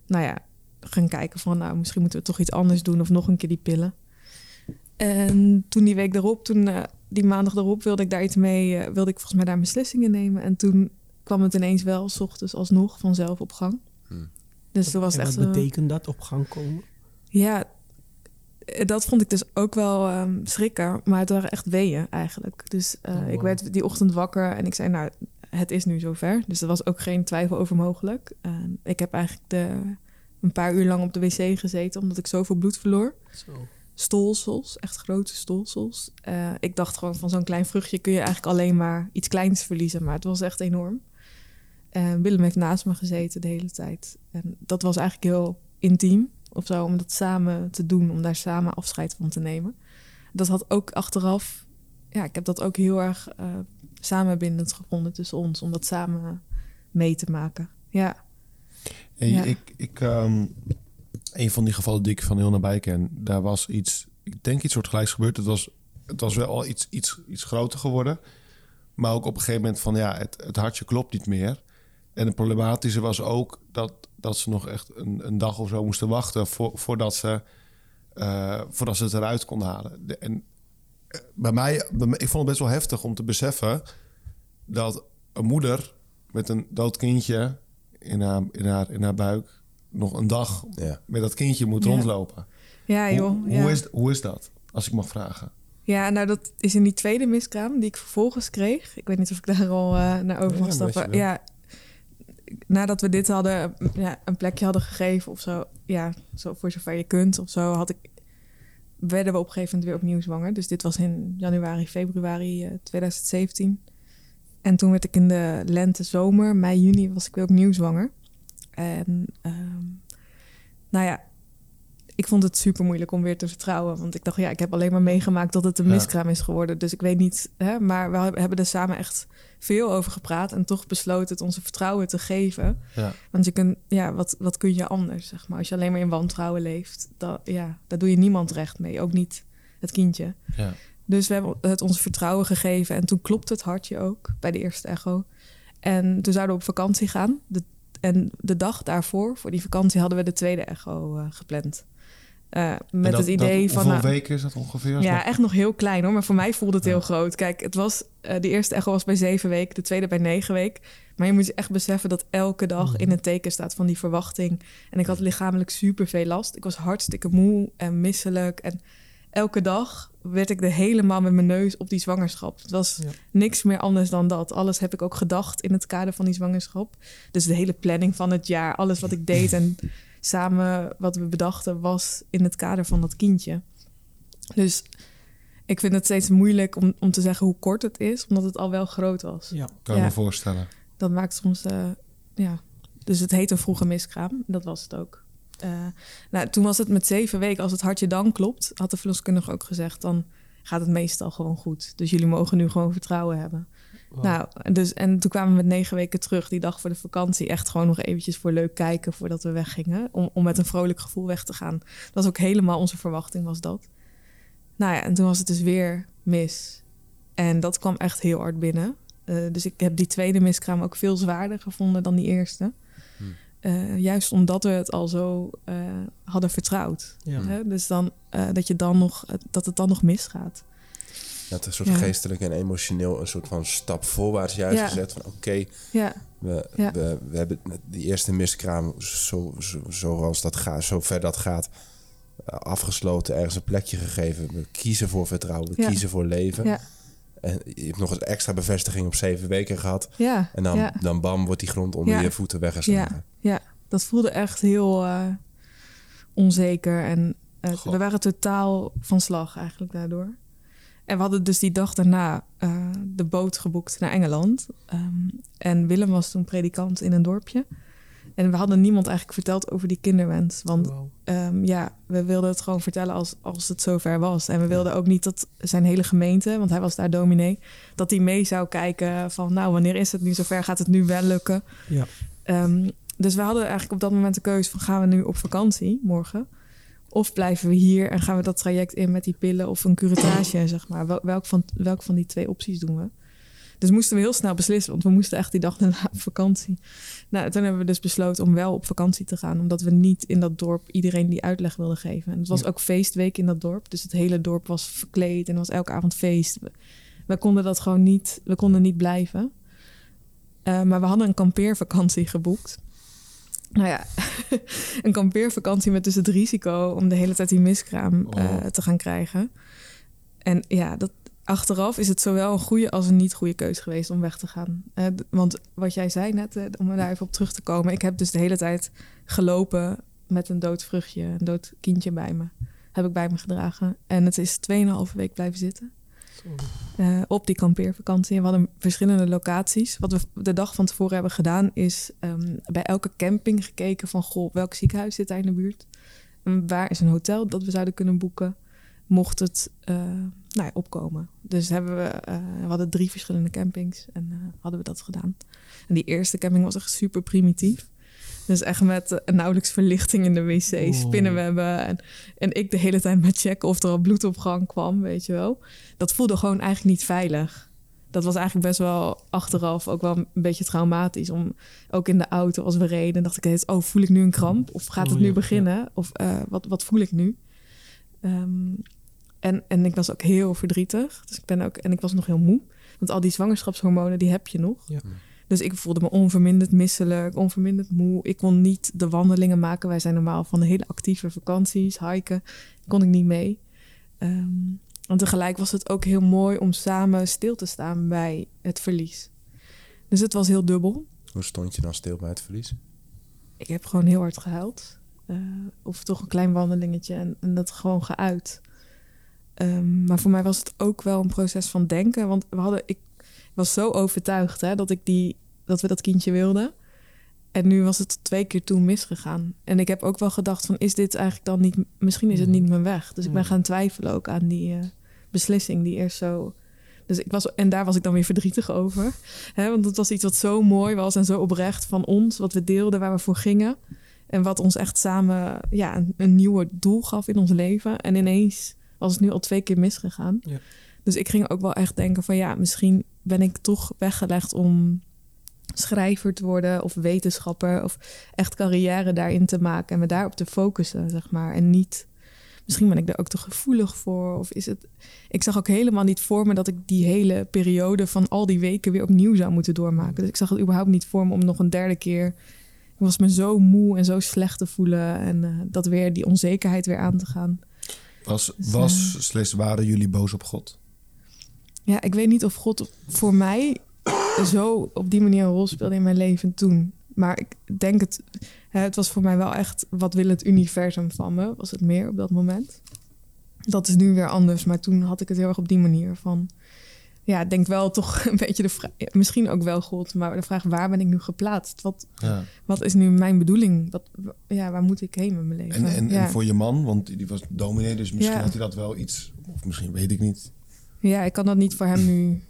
nou ja, gaan kijken van, nou, misschien moeten we toch iets anders doen. Of nog een keer die pillen. En toen die week erop, toen uh, die maandag erop wilde ik daar iets mee, uh, wilde ik volgens mij daar beslissingen nemen. En toen kwam het ineens wel, s ochtends alsnog, vanzelf op gang. Hmm. Dus toen was en echt. Wat betekent dat op gang komen? Ja, eh, dat vond ik dus ook wel um, schrikken. Maar het waren echt weeën eigenlijk. Dus uh, oh, wow. ik werd die ochtend wakker en ik zei, nou, het is nu zover. Dus er was ook geen twijfel over mogelijk. Uh, ik heb eigenlijk de, een paar uur lang op de wc gezeten, omdat ik zoveel bloed verloor. Zo stolsels, echt grote stolsels. Uh, ik dacht gewoon van zo'n klein vruchtje kun je eigenlijk alleen maar iets kleins verliezen, maar het was echt enorm. Uh, Willem heeft naast me gezeten de hele tijd. En dat was eigenlijk heel intiem of zo, om dat samen te doen, om daar samen afscheid van te nemen. Dat had ook achteraf, ja, ik heb dat ook heel erg uh, samenbindend gevonden tussen ons, om dat samen mee te maken. Ja. Hey, ja. Ik, ik um een van die gevallen die ik van heel nabij ken, daar was iets, ik denk iets soortgelijks gebeurd. Het was, het was wel al iets, iets, iets groter geworden. Maar ook op een gegeven moment van ja, het, het hartje klopt niet meer. En het problematische was ook dat, dat ze nog echt een, een dag of zo moesten wachten voor, voordat, ze, uh, voordat ze het eruit konden halen. En eh, bij mij, ik vond het best wel heftig om te beseffen dat een moeder met een dood kindje in haar, in haar, in haar buik nog een dag ja. met dat kindje moet rondlopen. Ja, joh. Hoe, hoe, is, hoe is dat, als ik mag vragen? Ja, nou dat is in die tweede miskraam die ik vervolgens kreeg. Ik weet niet of ik daar al uh, naar over mag stappen. Ja, nadat we dit hadden, ja, een plekje hadden gegeven of zo. Ja, zo voor zover je kunt of zo, had ik, werden we op een gegeven moment weer opnieuw zwanger. Dus dit was in januari, februari uh, eh, 2017. En toen werd ik in de lente, zomer, mei, juni was ik weer opnieuw zwanger. En um, nou ja, ik vond het super moeilijk om weer te vertrouwen. Want ik dacht, ja, ik heb alleen maar meegemaakt dat het een miskraam is geworden. Dus ik weet niet, hè, maar we hebben er samen echt veel over gepraat. En toch besloten het onze vertrouwen te geven. Ja. Want je kunt, ja, wat, wat kun je anders, zeg maar. Als je alleen maar in wantrouwen leeft, dat, ja, daar doe je niemand recht mee. Ook niet het kindje. Ja. Dus we hebben het ons vertrouwen gegeven. En toen klopte het hartje ook bij de eerste echo. En toen zouden we op vakantie gaan. De en de dag daarvoor, voor die vakantie, hadden we de tweede echo uh, gepland. Uh, met het idee dat, van. Hoeveel nou, weken is dat ongeveer? Ja, echt nog heel klein hoor. Maar voor mij voelde het heel groot. Kijk, het was. Uh, de eerste echo was bij zeven weken, de tweede bij negen weken. Maar je moet je echt beseffen dat elke dag mhm. in het teken staat van die verwachting. En ik had lichamelijk super veel last. Ik was hartstikke moe en misselijk. En elke dag werd ik er helemaal met mijn neus op die zwangerschap. Het was niks meer anders dan dat. Alles heb ik ook gedacht in het kader van die zwangerschap. Dus de hele planning van het jaar, alles wat ik deed en samen wat we bedachten was in het kader van dat kindje. Dus ik vind het steeds moeilijk om, om te zeggen hoe kort het is, omdat het al wel groot was. Ja, kan je me voorstellen. Dat maakt soms, uh, ja. Dus het heet een vroege miskraam. Dat was het ook. Uh, nou, toen was het met zeven weken. Als het hartje dan klopt, had de verloskundige ook gezegd, dan gaat het meestal gewoon goed. Dus jullie mogen nu gewoon vertrouwen hebben. Nou, dus, en toen kwamen we met negen weken terug, die dag voor de vakantie. Echt gewoon nog eventjes voor leuk kijken voordat we weggingen. Om, om met een vrolijk gevoel weg te gaan. Dat was ook helemaal onze verwachting, was dat. Nou ja, en toen was het dus weer mis. En dat kwam echt heel hard binnen. Uh, dus ik heb die tweede miskraam ook veel zwaarder gevonden dan die eerste. Eh, juist omdat we het al zo eh, hadden vertrouwd. Ja. Hè? Dus dan eh, dat, je dan nog, dat het dan nog misgaat. Had een soort Ja. geestelijk en emotioneel een soort van stap voorwaarts juist Ja. gezet. Van oké, Ja, we, Ja. we, we hebben die eerste miskraam zo, zo, zoals dat gaat, zover dat gaat, afgesloten, ergens een plekje gegeven. We kiezen voor vertrouwen, we Ja. kiezen voor leven. Ja, En je hebt nog eens extra bevestiging op zeven weken gehad. ja. En dan, ja. dan bam, wordt die grond onder Ja. je voeten weggeslagen. Ja, dat voelde echt heel eh, onzeker. En eh, we waren totaal van slag eigenlijk daardoor. En we hadden dus die dag daarna eh, de boot geboekt naar Engeland. Ehm, en Willem was toen predikant in een dorpje. En we hadden niemand eigenlijk verteld over die kinderwens. Want. Ehm, ja, we wilden het gewoon vertellen als, als het zover was. En we wilden ook niet dat zijn hele gemeente, want hij was daar dominee, dat hij mee zou kijken van, nou, wanneer is het nu zover? Gaat het nu wel lukken? Ja. Ehm, dus we hadden eigenlijk op dat moment de keuze van, gaan we nu op vakantie morgen? Of blijven we hier en gaan we dat traject in met die pillen of een curatage, zeg maar. Wel- Welk van, welk van die twee opties doen we? Dus moesten we heel snel beslissen, want we moesten echt die dag daarna op vakantie. Nou, toen hebben we dus besloten om wel op vakantie te gaan, omdat we niet in dat dorp iedereen die uitleg wilden geven. En het was Ja. ook feestweek in dat dorp, dus het hele dorp was verkleed en er was elke avond feest. We, we konden dat gewoon niet, we konden niet blijven. Eh, maar we hadden een kampeervakantie geboekt. Nou ja, een kampeervakantie met dus het risico om de hele tijd die miskraam eh, Oh. te gaan krijgen. En ja, dat, achteraf is het zowel een goede als een niet goede keuze geweest om weg te gaan. Eh, want wat jij zei net, eh, om daar even op terug te komen. Ik heb dus de hele tijd gelopen met een dood vruchtje, een dood kindje bij me. Heb ik bij me gedragen. En het is 2,5 week blijven zitten. eh, op die kampeervakantie. En we hadden verschillende locaties. Wat we de dag van tevoren hebben gedaan, is ehm, bij elke camping gekeken van goh, welk ziekenhuis zit daar in de buurt? En waar is een hotel dat we zouden kunnen boeken? Mocht het nou ja, opkomen. Dus hebben we, eh, we hadden drie verschillende campings en eh, hadden we dat gedaan. En die eerste camping was echt super primitief. Dus echt met eh, nauwelijks verlichting in de wc, Oh. spinnenwebben. En, en ik de hele tijd met checken of er al bloed op gang kwam, weet je wel. Dat voelde gewoon eigenlijk niet veilig. Dat was eigenlijk best wel achteraf ook wel een beetje traumatisch. Om ook in de auto als we reden, dacht ik steeds, oh, voel ik nu een kramp? Of gaat Oh, het nu ja, beginnen? Of wat, wat voel ik nu? Ehm, en, en ik was ook heel verdrietig. Dus ik ben ook, en ik was nog heel moe. Want al die zwangerschapshormonen, die heb je nog. Ja. Dus ik voelde me onverminderd misselijk, onverminderd moe. Ik kon niet de wandelingen maken. Wij zijn normaal van de hele actieve vakanties, hiken. Kon ik niet mee. En tegelijk was het ook heel mooi om samen stil te staan bij het verlies. Dus het was heel dubbel. Hoe stond je dan stil bij het verlies? Ik heb gewoon heel hard gehuild. Eh, of toch een klein wandelingetje en, en dat gewoon geuit. Ehm, maar voor mij was het ook wel een proces van denken. Want we hadden, ik was zo overtuigd hè, dat, ik die, dat we dat kindje wilden. En nu was het twee keer toen misgegaan. En ik heb ook wel gedacht van, is dit eigenlijk dan niet... Misschien is het niet mijn weg. Dus ik ben Mm. gaan twijfelen ook aan die eh, beslissing die eerst zo... Dus ik was, en daar was ik dan weer verdrietig over. Hè, want het was iets wat zo mooi was en zo oprecht van ons. Wat we deelden, waar we voor gingen. En wat ons echt samen ja, een, een nieuwe doel gaf in ons leven. En ineens was het nu al twee keer misgegaan. Ja. Dus ik ging ook wel echt denken van ja, misschien ben ik toch weggelegd om schrijver te worden of wetenschapper of echt carrière daarin te maken en me daarop te focussen, zeg maar. En niet, misschien ben ik daar ook te gevoelig voor of is het... Ik zag ook helemaal niet voor me dat ik die hele periode van al die weken weer opnieuw zou moeten doormaken. Dus ik zag het überhaupt niet voor me om nog een derde keer... Ik was me zo moe en zo slecht te voelen en eh, dat weer die onzekerheid weer aan te gaan. Was, Dus, was slechts waren jullie boos op God? Ja, ik weet niet of God voor mij zo op die manier een rol speelde in mijn leven toen. Maar ik denk het, het was voor mij wel echt, wat wil het universum van me? Was het meer op dat moment? Dat is nu weer anders, maar toen had ik het heel erg op die manier van... Ja, ik denk wel toch een beetje de vraag, misschien ook wel God, maar de vraag waar ben ik nu geplaatst? Wat, Ja. wat is nu mijn bedoeling? Wat, ja, waar moet ik heen met mijn leven? En, en, ja. en voor je man, want die was dominee, dus misschien Ja. had hij dat wel iets, of misschien weet ik niet. ja, ik kan dat niet voor hem nu...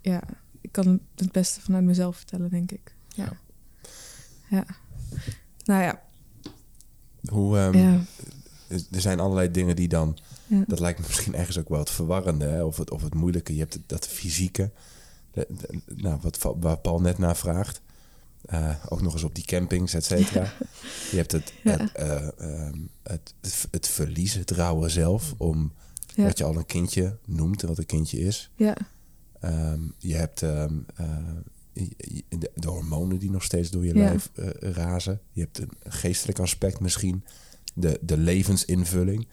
Ja, ik kan het beste vanuit mezelf vertellen, denk ik. Ja. Ja. Ja. Nou ja, Hoe, ehm, ja. Er zijn allerlei dingen die dan... Ja. Dat lijkt me misschien ergens ook wel het verwarrende. Hè? Of, het, of het moeilijke. Je hebt dat fysieke. De- de- nou, wat, waar Paul net naar vraagt. eh, ook nog eens op die campings, et cetera. Je hebt het, het, eh, ehm, het, het verliezen, het rouwen zelf, om wat je al een kindje noemt en wat een kindje is. Ja, Ehm, je hebt ehm, eh, de, de hormonen die nog steeds door je Ja. lijf razen. Je hebt een geestelijk aspect misschien. De, de levensinvulling.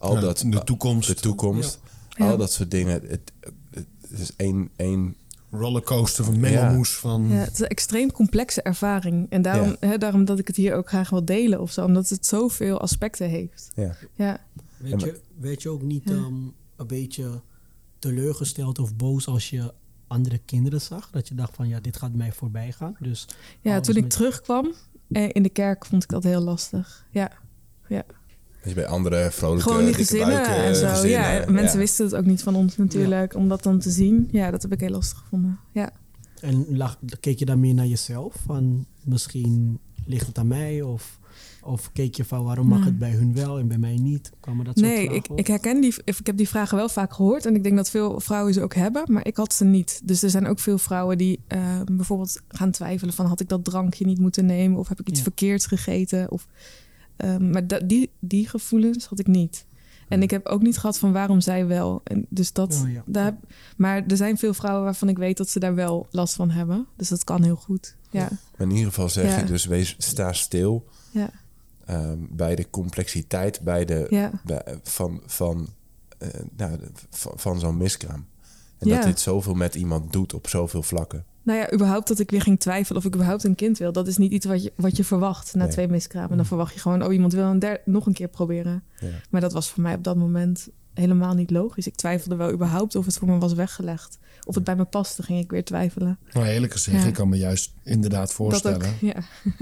Al Ja, dat, de toekomst. De toekomst. Ja. Al dat soort dingen. Het, het, is één, één Rollercoaster van mengelmoes. Van, ja, het is een extreem complexe ervaring. En daarom, hè, daarom dat ik het hier ook graag wil delen of zo. Omdat het zoveel aspecten heeft. ja. Ja, Weet je, weet je ook niet Ja. ehm, een beetje teleurgesteld of boos als je andere kinderen zag? Dat je dacht van ja, dit gaat mij voorbij gaan. Dus ja toen ik met- terugkwam eh, in de kerk vond ik dat heel lastig. Ja, Dat bij andere vrolijke gewoon die dikke gezinnen buiken, en zo. gezinnen, ja, mensen ja. wisten het ook niet van ons natuurlijk. Om dat dan te zien, ja, dat heb ik heel lastig gevonden. Ja. En lag, keek je dan meer naar jezelf? Van misschien ligt het aan mij? Of, of keek je van waarom mag het bij hun wel en bij mij niet? Kwamen dat soort Nee, vragen ik, op? ik herken die. Ik heb die vragen wel vaak gehoord. En ik denk dat veel vrouwen ze ook hebben. Maar ik had ze niet. Dus er zijn ook veel vrouwen die eh, bijvoorbeeld gaan twijfelen: van had ik dat drankje niet moeten nemen? Of heb ik iets Ja. verkeerds gegeten? Of, ehm, maar die, die gevoelens had ik niet. En ik heb ook niet gehad van waarom zij wel. En dus dat, Oh ja. daar, maar er zijn veel vrouwen waarvan ik weet dat ze daar wel last van hebben. Dus dat kan heel goed. Ja, Maar in ieder geval zeg Ja. je dus, wees, sta stil ja, ehm, bij de complexiteit bij de, bij- van, van, eh, nou, van, van zo'n miskraam. En dat dit zoveel met iemand doet op zoveel vlakken. Nou ja, überhaupt dat ik weer ging twijfelen of ik überhaupt een kind wil. Dat is niet iets wat je, wat je verwacht na Nee. twee miskramen. Dan verwacht je gewoon, oh, iemand wil een der- nog een keer proberen. Ja. Maar dat was voor mij op dat moment helemaal niet logisch. Ik twijfelde wel überhaupt of het voor me was weggelegd. Of het bij me paste, ging ik weer twijfelen. Nou, eerlijk gezegd, Ja. ik kan me juist inderdaad voorstellen... Dat ook, ja.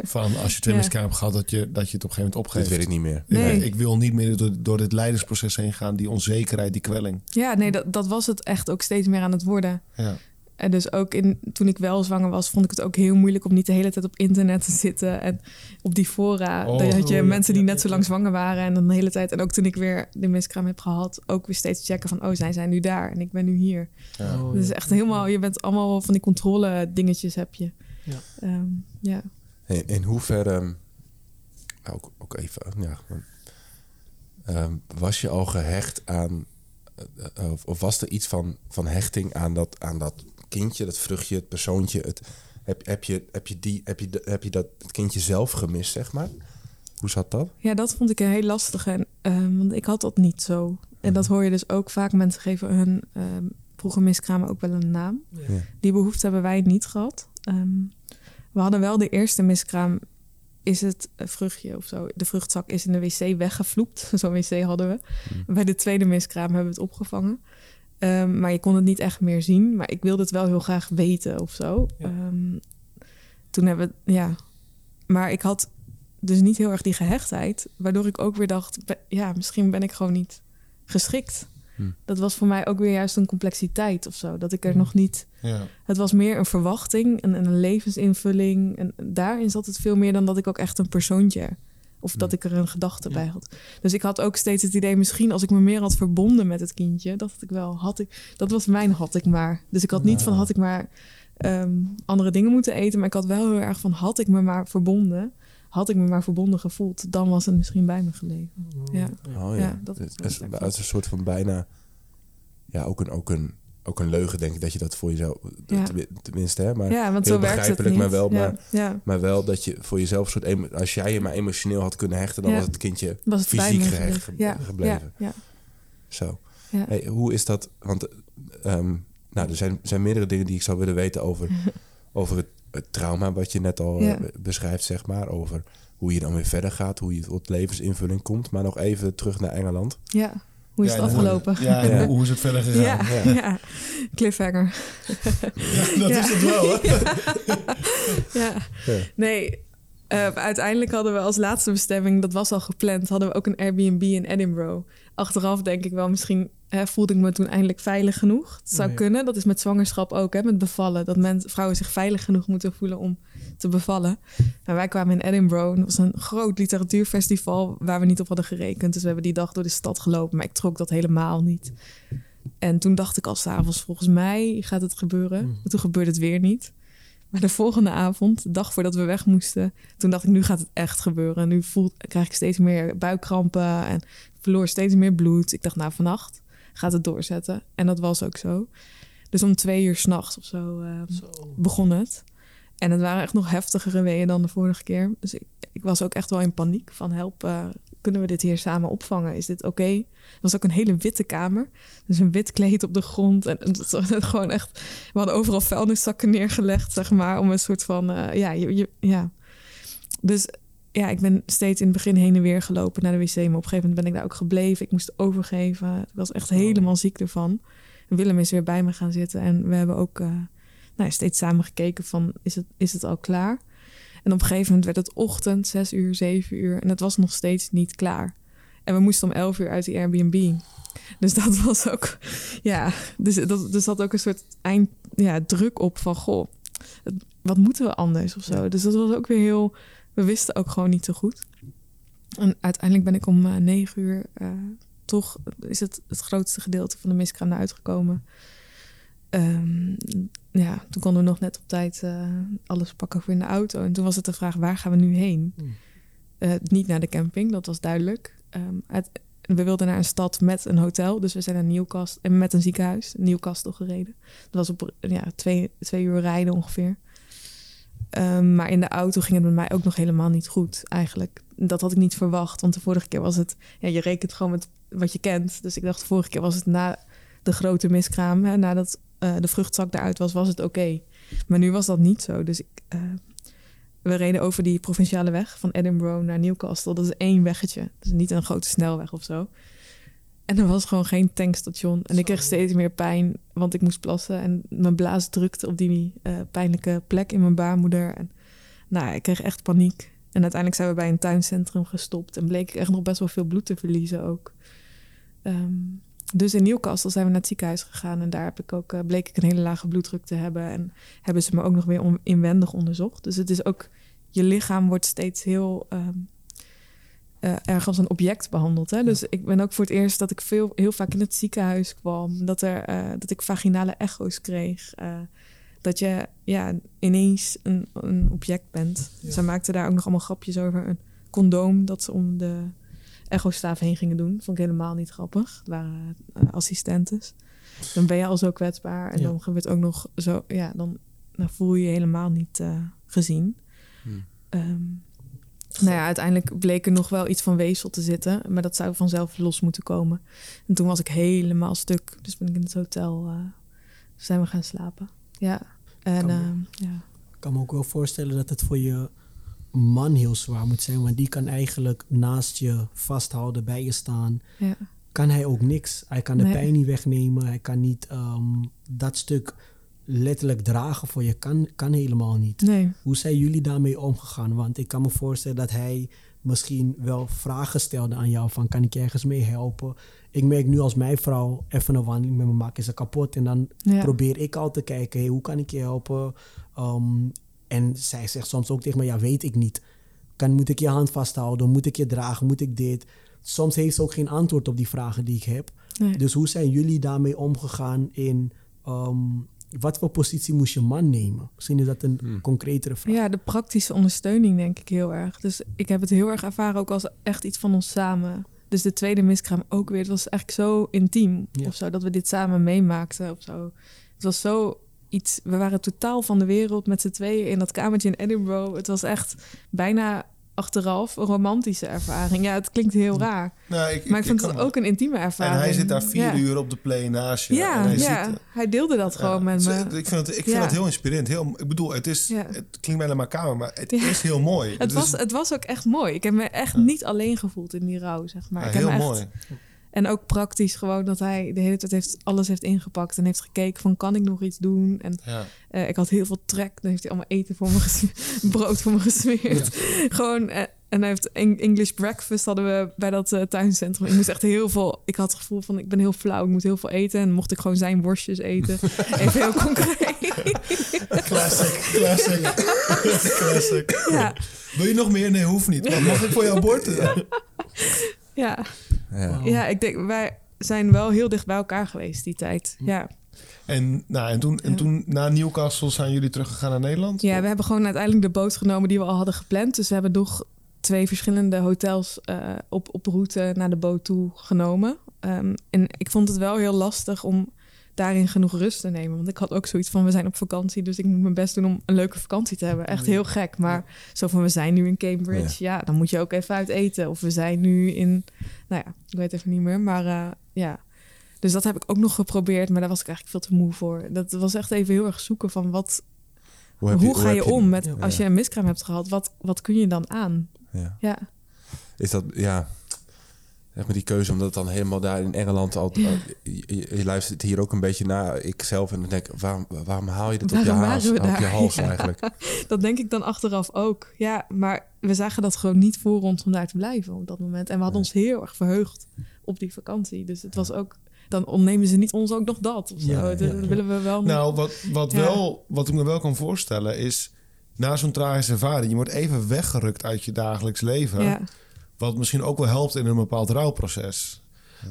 van als je twee Ja. miskraam hebt gehad, dat je, dat je het op een gegeven moment opgeeft. wil ik niet meer. Nee. Ik, ik wil niet meer door, door dit leidersproces heen gaan. Die onzekerheid, die kwelling. ja, nee, dat, dat was het echt ook steeds meer aan het worden. Ja. En dus ook in, toen ik wel zwanger was, vond ik het ook heel moeilijk om niet de hele tijd op internet te zitten. En op die fora. Oh. dan had je Oh, mensen die ja, net zo lang ja. zwanger waren. En dan de hele tijd. En ook toen ik weer de miskraam heb gehad, ook weer steeds checken van: oh, zij zijn nu daar en ik ben nu hier. Ja. Oh, Dus ja. echt helemaal, je bent allemaal van die controle dingetjes heb je. Ja. Ehm, ja. In, in hoeverre, ook, ook even, ja, ehm, was je al gehecht aan, eh, eh, of, of was er iets van, van hechting aan dat, aan dat kindje, dat vruchtje, het persoontje? Het, heb, heb, je, heb, je die, heb, je, heb je dat het kindje zelf gemist, zeg maar? Hoe zat dat? ja, dat vond ik een heel lastig. En, ehm, want ik had dat niet zo. En dat hoor je dus ook vaak. Mensen geven hun ehm vroege miskramen ook wel een naam. Ja. Die behoefte hebben wij niet gehad. Ehm, we hadden wel de eerste miskraam. Is het vruchtje of zo? De vruchtzak is in de wc weggevloept. Zo'n wc hadden we. Bij de tweede miskraam hebben we het opgevangen. Ehm, maar je kon het niet echt meer zien. Maar ik wilde het wel heel graag weten of zo. Ja. Ehm, toen hebben we, ja. Maar ik had dus niet heel erg die gehechtheid. Waardoor ik ook weer dacht, ja, misschien ben ik gewoon niet geschikt. Hm. Dat was voor mij ook weer juist een complexiteit of zo. Dat ik er Hm. nog niet Ja. het was meer een verwachting en een levensinvulling. En daarin zat het veel meer dan dat ik ook echt een persoontje. Of dat ik er een gedachte Ja. bij had. Dus ik had ook steeds het idee, misschien als ik me meer had verbonden met het kindje, dat had ik wel had ik. Dat was mijn had ik maar. Dus ik had niet van had ik maar ehm, andere dingen moeten eten, maar ik had wel heel erg van had ik me maar verbonden. Had ik me maar verbonden gevoeld, dan was het misschien bij me gebleven. Ja. Oh ja, Ja, dat- is, is een soort van bijna, ja, ook een, ook een, ook een leugen denk ik dat je dat voor jezelf, Ja. tenmi- tenminste hè, maar, Ja, want heel zo werkt het begrijpelijk, niet. maar wel, Ja, maar- ja. maar wel dat je voor jezelf soort, als jij je maar emotioneel had kunnen hechten, dan was het kindje Was het bij fysiek gehecht gebleven. ge- Ja, gebleven. Ja, ja. Zo. Hey, hoe is dat? Want ehm, nou, er zijn, zijn meerdere dingen die ik zou willen weten over, over het, het trauma wat je net al eh, beschrijft, zeg maar. Over hoe je dan weer verder gaat, hoe je tot levensinvulling komt. Maar nog even terug naar Engeland. ja. Hoe is Ja, het en afgelopen? Hoe, ja, Ja. hoe is het verder gegaan? Ja, Ja. ja. cliffhanger. dat Ja. is het wel, hè? Ja. Ja. Nee, eh, uiteindelijk hadden we als laatste bestemming, dat was al gepland, hadden we ook een Airbnb in Edinburgh. Achteraf denk ik wel, misschien hè, voelde ik me toen eindelijk veilig genoeg. Het zou kunnen, dat is met zwangerschap ook, hè, met bevallen. Dat men, vrouwen zich veilig genoeg moeten voelen om te bevallen. En wij kwamen in Edinburgh en dat was een groot literatuurfestival waar we niet op hadden gerekend. Dus we hebben die dag door de stad gelopen, maar ik trok dat helemaal niet. En toen dacht ik al s'avonds, volgens mij gaat het gebeuren. Mm. Maar toen gebeurde het weer niet. Maar de volgende avond, de dag voordat we weg moesten, toen dacht ik, nu gaat het echt gebeuren. Nu voel, krijg ik steeds meer buikkrampen en verloor steeds meer bloed. Ik dacht, nou, vannacht gaat het doorzetten. En dat was ook zo. Dus om twee uur s'nachts of zo, uh, begon het. En het waren echt nog heftigere weeën dan de vorige keer. Dus ik, ik was ook echt wel in paniek van help, uh, kunnen we dit hier samen opvangen? Is dit oké? Het was ook een hele witte kamer. Dus een wit kleed op de grond. En, en het, gewoon echt... We hadden overal vuilniszakken neergelegd, zeg maar. Om een soort van... Uh, ja, je, je, ja. Dus ja, ik ben steeds in het begin heen en weer gelopen naar de wc. Maar op een gegeven moment ben ik daar ook gebleven. Ik moest overgeven. Ik was echt helemaal ziek ervan. Willem is weer bij me gaan zitten. En we hebben ook uh, nou steeds samen gekeken van... Is het, is het al klaar? En op een gegeven moment werd het ochtend, zes uur, zeven uur. En het was nog steeds niet klaar. En we moesten om elf uur uit die Airbnb. Dus dat was ook, ja, dus dat, er zat ook een soort eind, ja, druk op van, goh, wat moeten we anders of zo. Dus dat was ook weer heel, we wisten ook gewoon niet zo goed. En uiteindelijk ben ik om uh, negen uur, uh, toch is het het grootste gedeelte van de miskraam eruit gekomen. Um, ja, toen konden we nog net op tijd uh, alles pakken voor in de auto. En toen was het de vraag, waar gaan we nu heen? Mm. Uh, niet naar de camping, dat was duidelijk. Um, het, we wilden naar een stad met een hotel. Dus we zijn naar Newcastle en met een ziekenhuis, Newcastle gereden. Dat was op ja, twee, twee uur rijden ongeveer. Um, maar in de auto ging het met mij ook nog helemaal niet goed, eigenlijk. Dat had ik niet verwacht, want de vorige keer was het... Ja, je rekent gewoon met wat je kent. Dus ik dacht, de vorige keer was het na de grote miskraam, hè, nadat uh, de vruchtzak eruit was, was het oké. Okay. Maar nu was dat niet zo. Dus ik, uh, we reden over die provinciale weg van Edinburgh naar Newcastle. Dat is één weggetje. Dus niet een grote snelweg of zo. En er was gewoon geen tankstation. En ik kreeg steeds meer pijn, want ik moest plassen. En mijn blaas drukte op die uh, pijnlijke plek in mijn baarmoeder. En nou, ik kreeg echt paniek. En uiteindelijk zijn we bij een tuincentrum gestopt. En bleek ik echt nog best wel veel bloed te verliezen ook. Um, dus in Newcastle zijn we naar het ziekenhuis gegaan. En daar heb ik ook, uh, bleek ik een hele lage bloeddruk te hebben. En hebben ze me ook nog weer inwendig onderzocht. Dus het is ook, je lichaam wordt steeds heel um, uh, erg als een object behandeld. Hè? Ja. Dus ik ben ook voor het eerst dat ik veel, heel vaak in het ziekenhuis kwam. Dat, er, uh, dat ik vaginale echo's kreeg. dat je ja, ineens een, een object bent. Ja. Ze maakten daar ook nog allemaal grapjes over. Een condoom dat ze om de echostaaf heen gingen doen. Vond ik helemaal niet grappig. Het waren uh, assistentes. Dan ben je al zo kwetsbaar. En ja. dan gebeurt ook nog zo... Ja, dan, dan voel je je helemaal niet uh, gezien. Hmm. Um, nou ja, uiteindelijk bleek er nog wel iets van weefsel te zitten. Maar dat zou vanzelf los moeten komen. En toen was ik helemaal stuk. Dus ben ik in het hotel... Uh, zijn we gaan slapen. Ja. En kan me, ja. Ik kan me ook wel voorstellen dat het voor je man heel zwaar moet zijn. Want die kan eigenlijk naast je vasthouden, bij je staan. Ja. Kan hij ook niks. Hij kan de nee. pijn niet wegnemen. Hij kan niet um, dat stuk letterlijk dragen voor je. Kan, kan helemaal niet. Nee. Hoe zijn jullie daarmee omgegaan? Want ik kan me voorstellen dat hij misschien wel vragen stelde aan jou van kan ik je ergens mee helpen? Ik merk nu als mijn vrouw even een wandeling met me maakt, is ze kapot. En dan ja. probeer ik al te kijken, hey, hoe kan ik je helpen? Um, en zij zegt soms ook tegen me, ja, weet ik niet. Kan, moet ik je hand vasthouden? Moet ik je dragen? Moet ik dit? Soms heeft ze ook geen antwoord op die vragen die ik heb. Nee. Dus hoe zijn jullie daarmee omgegaan in... Um, wat voor positie moest je man nemen? Misschien is dat een hmm. concretere vraag. Ja, de praktische ondersteuning denk ik heel erg. Dus ik heb het heel erg ervaren ook als echt iets van ons samen. Dus de tweede miskraam ook weer. Het was eigenlijk zo intiem ja. of zo, dat we dit samen meemaakten of zo. Het was zo iets. We waren totaal van de wereld met z'n tweeën in dat kamertje in Edinburgh. Het was echt bijna achteraf een romantische ervaring. Ja, het klinkt heel raar. Nou, ik, maar ik, ik vond het ook een intieme ervaring. En hij zit daar vier ja. uur op de play naast je. Ja, hij, ja. Zit, hij deelde dat ja, gewoon met me. Ik vind het, ik vind het heel inspirerend. Heel, ik bedoel, het, is, het klinkt bijna maar kamer, maar het is heel mooi. Het, was, het was ook echt mooi. Ik heb me echt niet alleen gevoeld in die rouw, zeg maar. ik heb heel echt, mooi. En ook praktisch gewoon dat hij de hele tijd heeft, alles heeft ingepakt en heeft gekeken van kan ik nog iets doen. En ja. uh, ik had heel veel trek. Dan heeft hij allemaal eten voor me gesmeerd, brood voor me gesmeerd. Ja. gewoon uh, en hij heeft English breakfast hadden we bij dat uh, tuincentrum. Ik moest echt heel veel. Ik had het gevoel van ik ben heel flauw. Ik moet heel veel eten en mocht ik gewoon zijn worstjes eten. Even heel concreet. Classic, classic, classic. Ja. Wil je nog meer? Nee, hoeft niet. Maar mag ik voor jouw bord? Ja. ja. Ja. ja, ik denk, wij zijn wel heel dicht bij elkaar geweest die tijd. Ja. En, nou, en, toen, en toen na Newcastle zijn jullie teruggegaan naar Nederland? Ja, we hebben gewoon uiteindelijk de boot genomen die we al hadden gepland. Dus we hebben nog twee verschillende hotels uh, op, op route naar de boot toe genomen. Um, en ik vond het wel heel lastig om daarin genoeg rust te nemen. Want ik had ook zoiets van, we zijn op vakantie, dus ik moet mijn best doen om een leuke vakantie te hebben. Echt heel gek. Maar zo van, we zijn nu in Cambridge. Ja. dan moet je ook even uit eten. Of we zijn nu in, nou ja, ik weet even niet meer. Maar uh, ja, dus dat heb ik ook nog geprobeerd. Maar daar was ik eigenlijk veel te moe voor. Dat was echt even heel erg zoeken van, wat, hoe, hoe, je, ga je, om met, als je een miskraam hebt gehad, wat, wat kun je dan aan? Ja. ja. Is dat, ja, zeg maar die keuze, omdat het dan helemaal daar in Engeland al. Ja. Je, luistert hier ook een beetje naar ikzelf en dan denk waarom, waarom haal je dit op je, haals, op je hals eigenlijk? dat denk ik dan achteraf ook. Ja, maar we zagen dat gewoon niet voor ons om daar te blijven op dat moment. En we hadden ons heel erg verheugd op die vakantie. Dus het was ook dan ontnemen ze niet ons ook nog dat. Of zo. Ja, dat willen we wel. Nou, wat, wat, wel, wat ik me wel kan voorstellen is na zo'n tragische ervaring, je wordt even weggerukt uit je dagelijks leven. Wat misschien ook wel helpt in een bepaald rouwproces.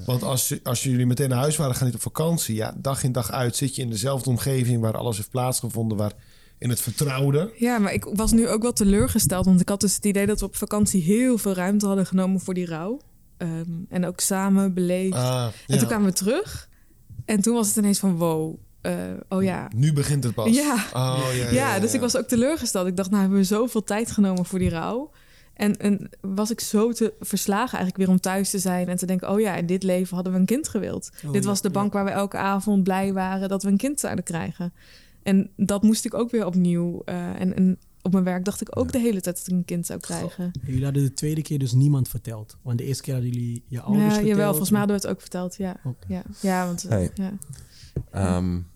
Want als, als jullie meteen naar huis waren, gaan niet op vakantie. Ja, dag in dag uit zit je in dezelfde omgeving waar alles heeft plaatsgevonden, waar in het vertrouwde. Ja, maar ik was nu ook wel teleurgesteld, want ik had dus het idee dat we op vakantie heel veel ruimte hadden genomen voor die rouw. Ehm, en ook samen beleefd. Ah, en toen kwamen we terug. En toen was het ineens van wow. Uh, oh ja. Nu begint het pas. Ja. Oh, ja, ja, ja, dus ik was ook teleurgesteld. Ik dacht, nou hebben we zoveel tijd genomen voor die rouw. En, en was ik zo te verslagen eigenlijk weer om thuis te zijn en te denken: oh ja, in dit leven hadden we een kind gewild. Oh, dit was de bank waar we elke avond blij waren dat we een kind zouden krijgen. En dat moest ik ook weer opnieuw. Uh, en, en op mijn werk dacht ik ook de hele tijd dat ik een kind zou krijgen. Jullie hadden de tweede keer dus niemand verteld. Want de eerste keer hadden jullie je ouders ja, verteld. Jawel, volgens mij hadden we het ook verteld, ja. Ja, ja, want... Hey. Ja. Um,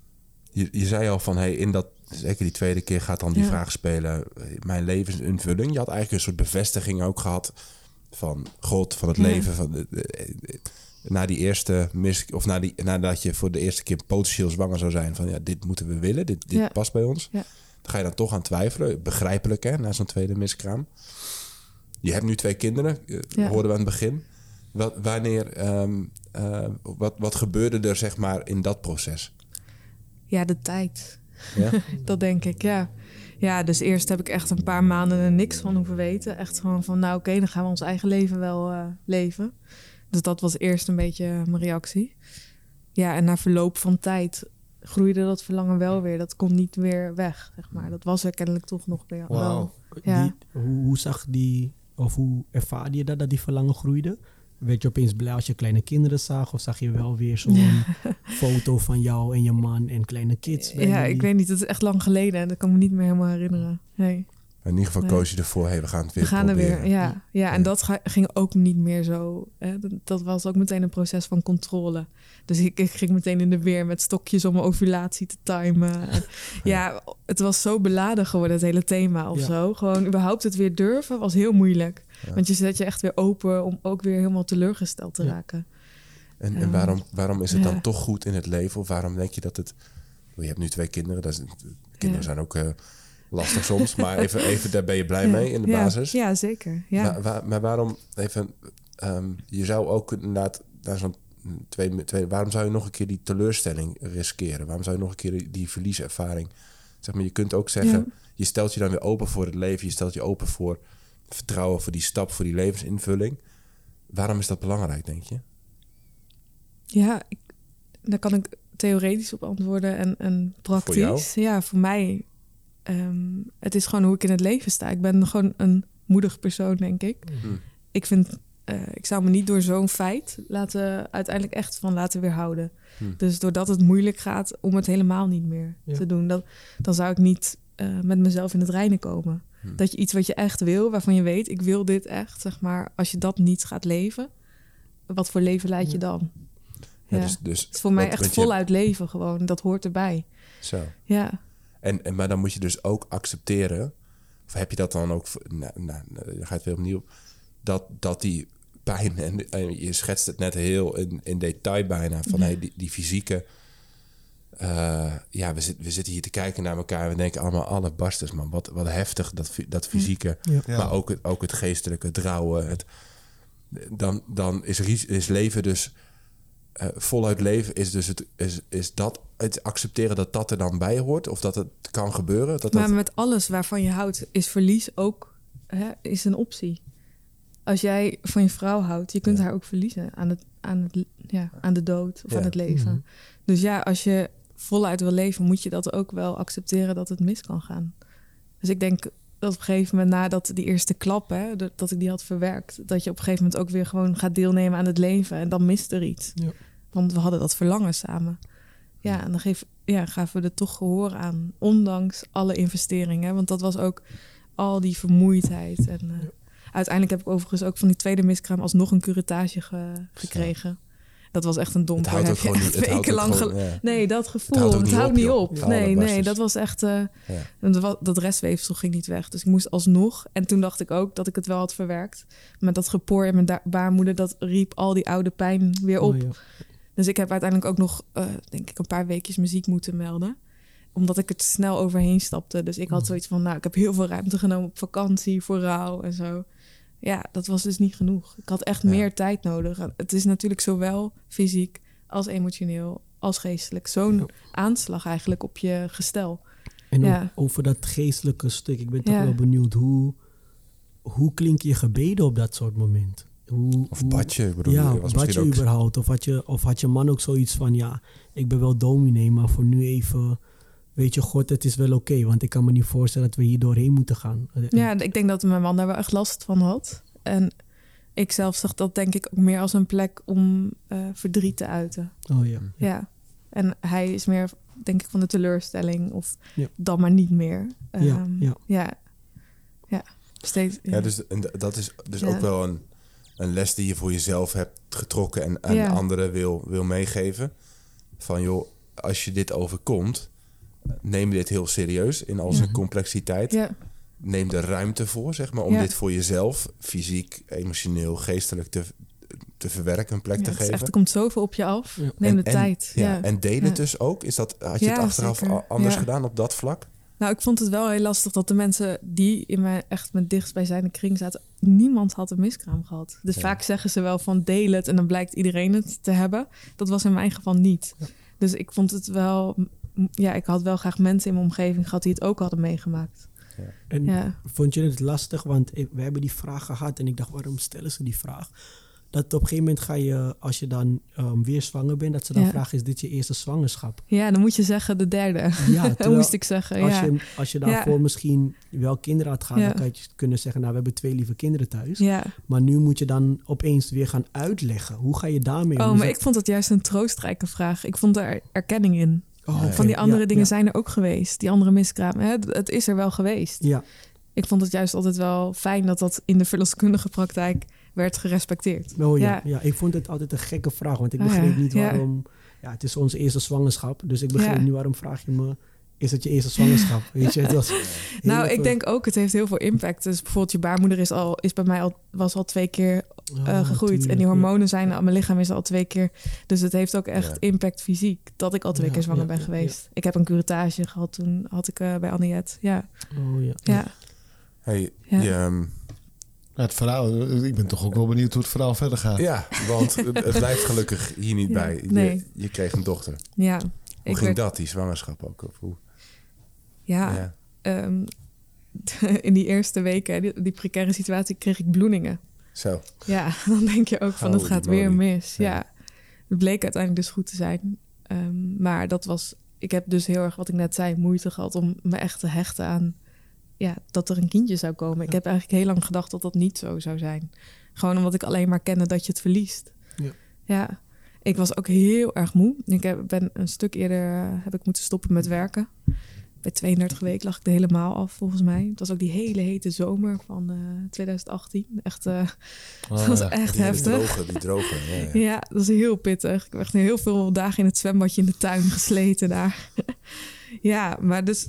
je, je zei al van, hey, in dat, zeker die tweede keer gaat dan die Ja. vraag spelen, mijn levensinvulling. Je had eigenlijk een soort bevestiging ook gehad van God, van het Ja. leven. Van de, de- de- na die eerste mis, of na die, nadat je voor de eerste keer potentieel zwanger zou zijn, van ja, dit moeten we willen, dit, dit Ja. past bij ons. Ja. Dan ga je dan toch aan twijfelen, begrijpelijk hè, na zo'n tweede miskraam. Je hebt nu twee kinderen, eh, hoorden we aan het begin. Wat, wanneer, ehm, eh, wat, wat gebeurde er zeg maar in dat proces? ja, de tijd. Ja? Dat denk ik, ja. Ja, dus eerst heb ik echt een paar maanden er niks van hoeven weten. Echt gewoon van, nou oké, dan gaan we ons eigen leven wel eh, leven. Dus dat was eerst een beetje mijn reactie. Ja, en na verloop van tijd groeide dat verlangen wel weer. Dat kon niet weer weg, zeg maar. Dat was er kennelijk toch nog weer Wauw. wel. Ja. Die- hoe, hoe zag die, of hoe ervaarde je dat, dat die verlangen groeide? Werd je opeens blij als je kleine kinderen zag? Of zag je wel weer zo'n foto van jou en je man en kleine kids? bij Ja, jullie? ik weet niet. Het is echt lang geleden en dat kan me niet meer helemaal herinneren. Nee. In ieder geval Nee. koos je ervoor, hey, we gaan het weer We gaan er weer, ja. ja. En Ja. dat ging ook niet meer zo. Hè. Dat, dat was ook meteen een proces van controle. Dus ik, ik ging meteen in de weer met stokjes om mijn ovulatie te timen. En ja, het was zo beladen geworden, het hele thema of Ja. zo. Gewoon überhaupt het weer durven was heel moeilijk. Ja. Want je zet je echt weer open om ook weer helemaal teleurgesteld te Ja. raken. En, en waarom, waarom is het dan toch goed in het leven? Of waarom denk je dat het... Je hebt nu twee kinderen. Dat is, kinderen zijn ook eh, lastig soms. Maar even, even, daar ben je blij mee in de basis. Ja, zeker. Ja. Maar, waar- maar waarom... Even, ehm, je zou ook inderdaad... Naar zo'n twee, twee, waarom zou je nog een keer die teleurstelling riskeren? Waarom zou je nog een keer die, die verlieservaring... Zeg maar, je kunt ook zeggen... Ja. Je stelt je dan weer open voor het leven. Je stelt je open voor vertrouwen, voor die stap, voor die levensinvulling. Waarom is dat belangrijk, denk je? Ja, ik, daar kan ik theoretisch op antwoorden en, en praktisch. jou? Ja, voor mij. ehm, het is gewoon hoe ik in het leven sta. Ik ben gewoon een moedig persoon, denk ik. Hmm. Ik vind, eh, ik zou me niet door zo'n feit laten, uiteindelijk echt van laten weerhouden. Hmm. Dus doordat het moeilijk gaat om het helemaal niet meer Ja. te doen, dat, dan zou ik niet eh, met mezelf in het reinen komen. Hmm. Dat je iets wat je echt wil, waarvan je weet, ik wil dit echt, zeg maar, als je dat niet gaat leven, wat voor leven leid je dan? Ja, Ja. dus, dus Het is voor mij echt je- voluit leven gewoon. Dat hoort erbij. Zo. Ja. En, en, maar dan moet je dus ook accepteren, of heb je dat dan ook, nou, nou, nou, dan ga het weer opnieuw, dat, dat die pijn, en, en je schetst het net heel in, in detail bijna, van Ja. hey, die, die fysieke, eh, ja, we, zit, we zitten hier te kijken naar elkaar en we denken allemaal, alle barsters man, wat, wat heftig, dat, dat fysieke, Ja. Ja. maar ook het, ook het geestelijke, het rouwen, het, dan, dan is, is leven dus eh, voluit leven is dus het, is, is dat het accepteren dat dat er dan bij hoort? Of dat het kan gebeuren? Dat Maar dat, met alles waarvan je houdt, is verlies ook hè, is een optie. Als jij van je vrouw houdt, je kunt Ja. haar ook verliezen aan, het, aan, het, ja, aan de dood of Ja. aan het leven. Mhm. Dus ja, als je voluit wil leven, moet je dat ook wel accepteren dat het mis kan gaan. Dus ik denk dat op een gegeven moment, nadat die eerste klap, hè, dat ik die had verwerkt, dat je op een gegeven moment ook weer gewoon gaat deelnemen aan het leven. En dan mist er iets. Ja. Want we hadden dat verlangen samen. Ja, en dan geef, ja, gaven we er toch gehoor aan. Ondanks alle investeringen. Want dat was ook al die vermoeidheid. En eh, uiteindelijk heb ik overigens ook van die tweede miskraam alsnog een curettage ge- gekregen. Dat was echt een het domper. houdt ook je gewoon niet. Het houdt gewoon, ja. Nee, dat gevoel. houdt Het niet houdt op, niet op. Ja, Nee, dat was nee, dat was echt... eh, Ja. dat restweefsel ging niet weg. Dus ik moest alsnog. En toen dacht ik ook dat ik het wel had verwerkt. Met dat gepoor in mijn baarmoeder, dat riep al die oude pijn weer op. Oh. Dus ik heb uiteindelijk ook nog, eh, denk ik, een paar weekjes muziek moeten melden. Omdat ik er te snel overheen stapte. Dus ik had zoiets van, nou, ik heb heel veel ruimte genomen op vakantie, voor rouw en zo. Ja, dat was dus niet genoeg. Ik had echt Ja. meer tijd nodig. Het is natuurlijk zowel fysiek als emotioneel als geestelijk. Zo'n Ja. aanslag eigenlijk op je gestel. En Ja. over dat geestelijke stuk, ik ben toch Ja. wel benieuwd hoe, hoe klink je gebeden op dat soort moment? Hoe, Of hoe- badje, ik bedoel, ja, je was bad je ook... überhaupt? Of had je, of had je man ook zoiets van, ja, ik ben wel dominee, maar voor nu even, weet je, God, het is wel oké, want ik kan me niet voorstellen dat we hier doorheen moeten gaan. Ja, ik denk dat mijn man daar wel echt last van had. En ik zelf zag dat denk ik ook meer als een plek om eh, verdriet te uiten. Oh ja. Ja. En hij is meer, denk ik, van de teleurstelling of Ja. dan maar niet meer. Ja, Ehm, ja. ja. Ja. Steeds, ja. Ja, dus dat is dus Ja. ook wel een, een les die je voor jezelf hebt getrokken en aan Ja. anderen wil, wil meegeven. Van joh, als je dit overkomt, neem dit heel serieus in al zijn Mhm. complexiteit. ja. Neem er ruimte voor, zeg maar, om Ja. dit voor jezelf, fysiek, emotioneel, geestelijk te, te verwerken, een plek Ja, te geven. echt, er komt zoveel op je af. Ja. Neem En- de en- tijd. Ja, Ja. En delen Ja. dus ook? Is dat, had je het achteraf zeker. anders Ja. gedaan op dat vlak? Nou, ik vond het wel heel lastig dat de mensen die in mijn echt mijn dichtstbijzijnde kring zaten, niemand had een miskraam gehad. Dus Ja. vaak zeggen ze wel van deel het en dan blijkt iedereen het te hebben. Dat was in mijn geval niet. Dus ik vond het wel, ja, ik had wel graag mensen in mijn omgeving gehad die het ook hadden meegemaakt. En Ja, vond je het lastig? Want we hebben die vraag gehad en ik dacht, waarom stellen ze die vraag? Dat op een gegeven moment ga je, als je dan ehm, weer zwanger bent, dat ze dan Ja. vragen, is dit je eerste zwangerschap? ja dan moet je zeggen de derde. Ja, Dat moest ik zeggen. als, Ja. je, als je daarvoor misschien wel kinderen had gehad, Ja. dan kan je kunnen zeggen, nou, we hebben twee lieve kinderen thuis. ja. Maar nu moet je dan opeens weer gaan uitleggen. Hoe ga je daarmee om? Oh, maar dat- ik vond het juist een troostrijke vraag. Ik vond er erkenning in. Oh. Van die andere Ja, dingen ja. zijn er ook geweest. Die andere miskramen. Hè? Het is er wel geweest. Ja, ik vond het juist altijd wel fijn dat dat in de verloskundige praktijk werd gerespecteerd. oh, ja, Ja. ik vond het altijd een gekke vraag, want ik Ah, begreep niet waarom... Ja. het is onze eerste zwangerschap, dus ik begreep niet waarom vraag je me... Is het je eerste zwangerschap? Weet je, het was Nou, ik denk ook, het heeft heel veel impact. Dus bijvoorbeeld je baarmoeder is, al, is bij mij al, was al twee keer Oh, eh, gegroeid. en die hormonen zijn, mijn lichaam is al twee keer. Dus het heeft ook echt Ja. impact fysiek. Dat ik al twee Ja, keer zwanger ja, ben ja, geweest. Ik heb een curettage gehad, toen had ik eh, bij Anniette. Ja, Oh, ja. ja. Hey, Ja. je, ehm, het verhaal, ik ben toch ook wel benieuwd hoe het verhaal verder gaat. ja, want het blijft gelukkig hier niet Ja, bij. Je, nee. je kreeg een dochter. ja. Hoe Ik ging werd- dat, die zwangerschap ook? Of hoe? Ja, Ja. ehm, in die eerste weken, die, die precaire situatie, kreeg ik bloedingen. Zo. Ja, dan denk je ook van het gaat weer mis. Ja. Ja. het bleek uiteindelijk dus goed te zijn. Ehm, maar dat was, ik heb dus heel erg, wat ik net zei, moeite gehad om me echt te hechten aan ja, dat er een kindje zou komen. Ik heb eigenlijk heel lang gedacht dat dat niet zo zou zijn. Gewoon omdat ik alleen maar kende dat je het verliest. Ja. ja. Ik was ook heel erg moe. Ik heb, ben een stuk eerder eh, heb ik moeten stoppen met werken. Bij 32 weken lag ik er helemaal af, volgens mij. Het was ook die hele hete zomer van eh, 2018. Echt, eh, Oh, dat was ja. echt die heftig. droge, die droge. Ja, ja. Ja, dat is heel pittig. Ik heb echt heel veel dagen in het zwembadje in de tuin gesleten daar. ja, maar, dus,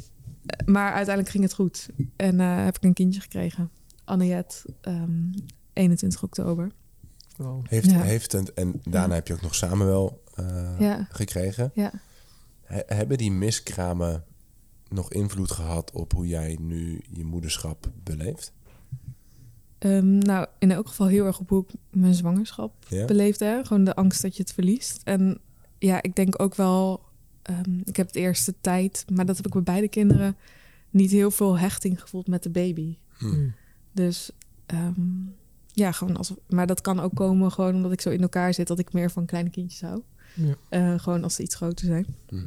maar uiteindelijk ging het goed. En eh, heb ik een kindje gekregen. Anniette, ehm 21 oktober. Wow. Heeft, Ja. heeft een, en daarna heb je ook nog eh Ja. gekregen. Ja. He- hebben die miskramen nog invloed gehad op hoe jij nu je moederschap beleeft? Ehm, nou, in elk geval heel erg op hoe ik mijn zwangerschap Ja? beleefde. Hè? Gewoon de angst dat je het verliest. En ja, ik denk ook wel... ehm, ik heb de eerste tijd, maar dat heb ik bij beide kinderen... niet heel veel hechting gevoeld met de baby. Hm. Dus ehm, ja, gewoon als... Maar dat kan ook komen gewoon omdat ik zo in elkaar zit... dat ik meer van kleine kindjes hou. Ja. Eh, gewoon als ze iets groter zijn. Mhm.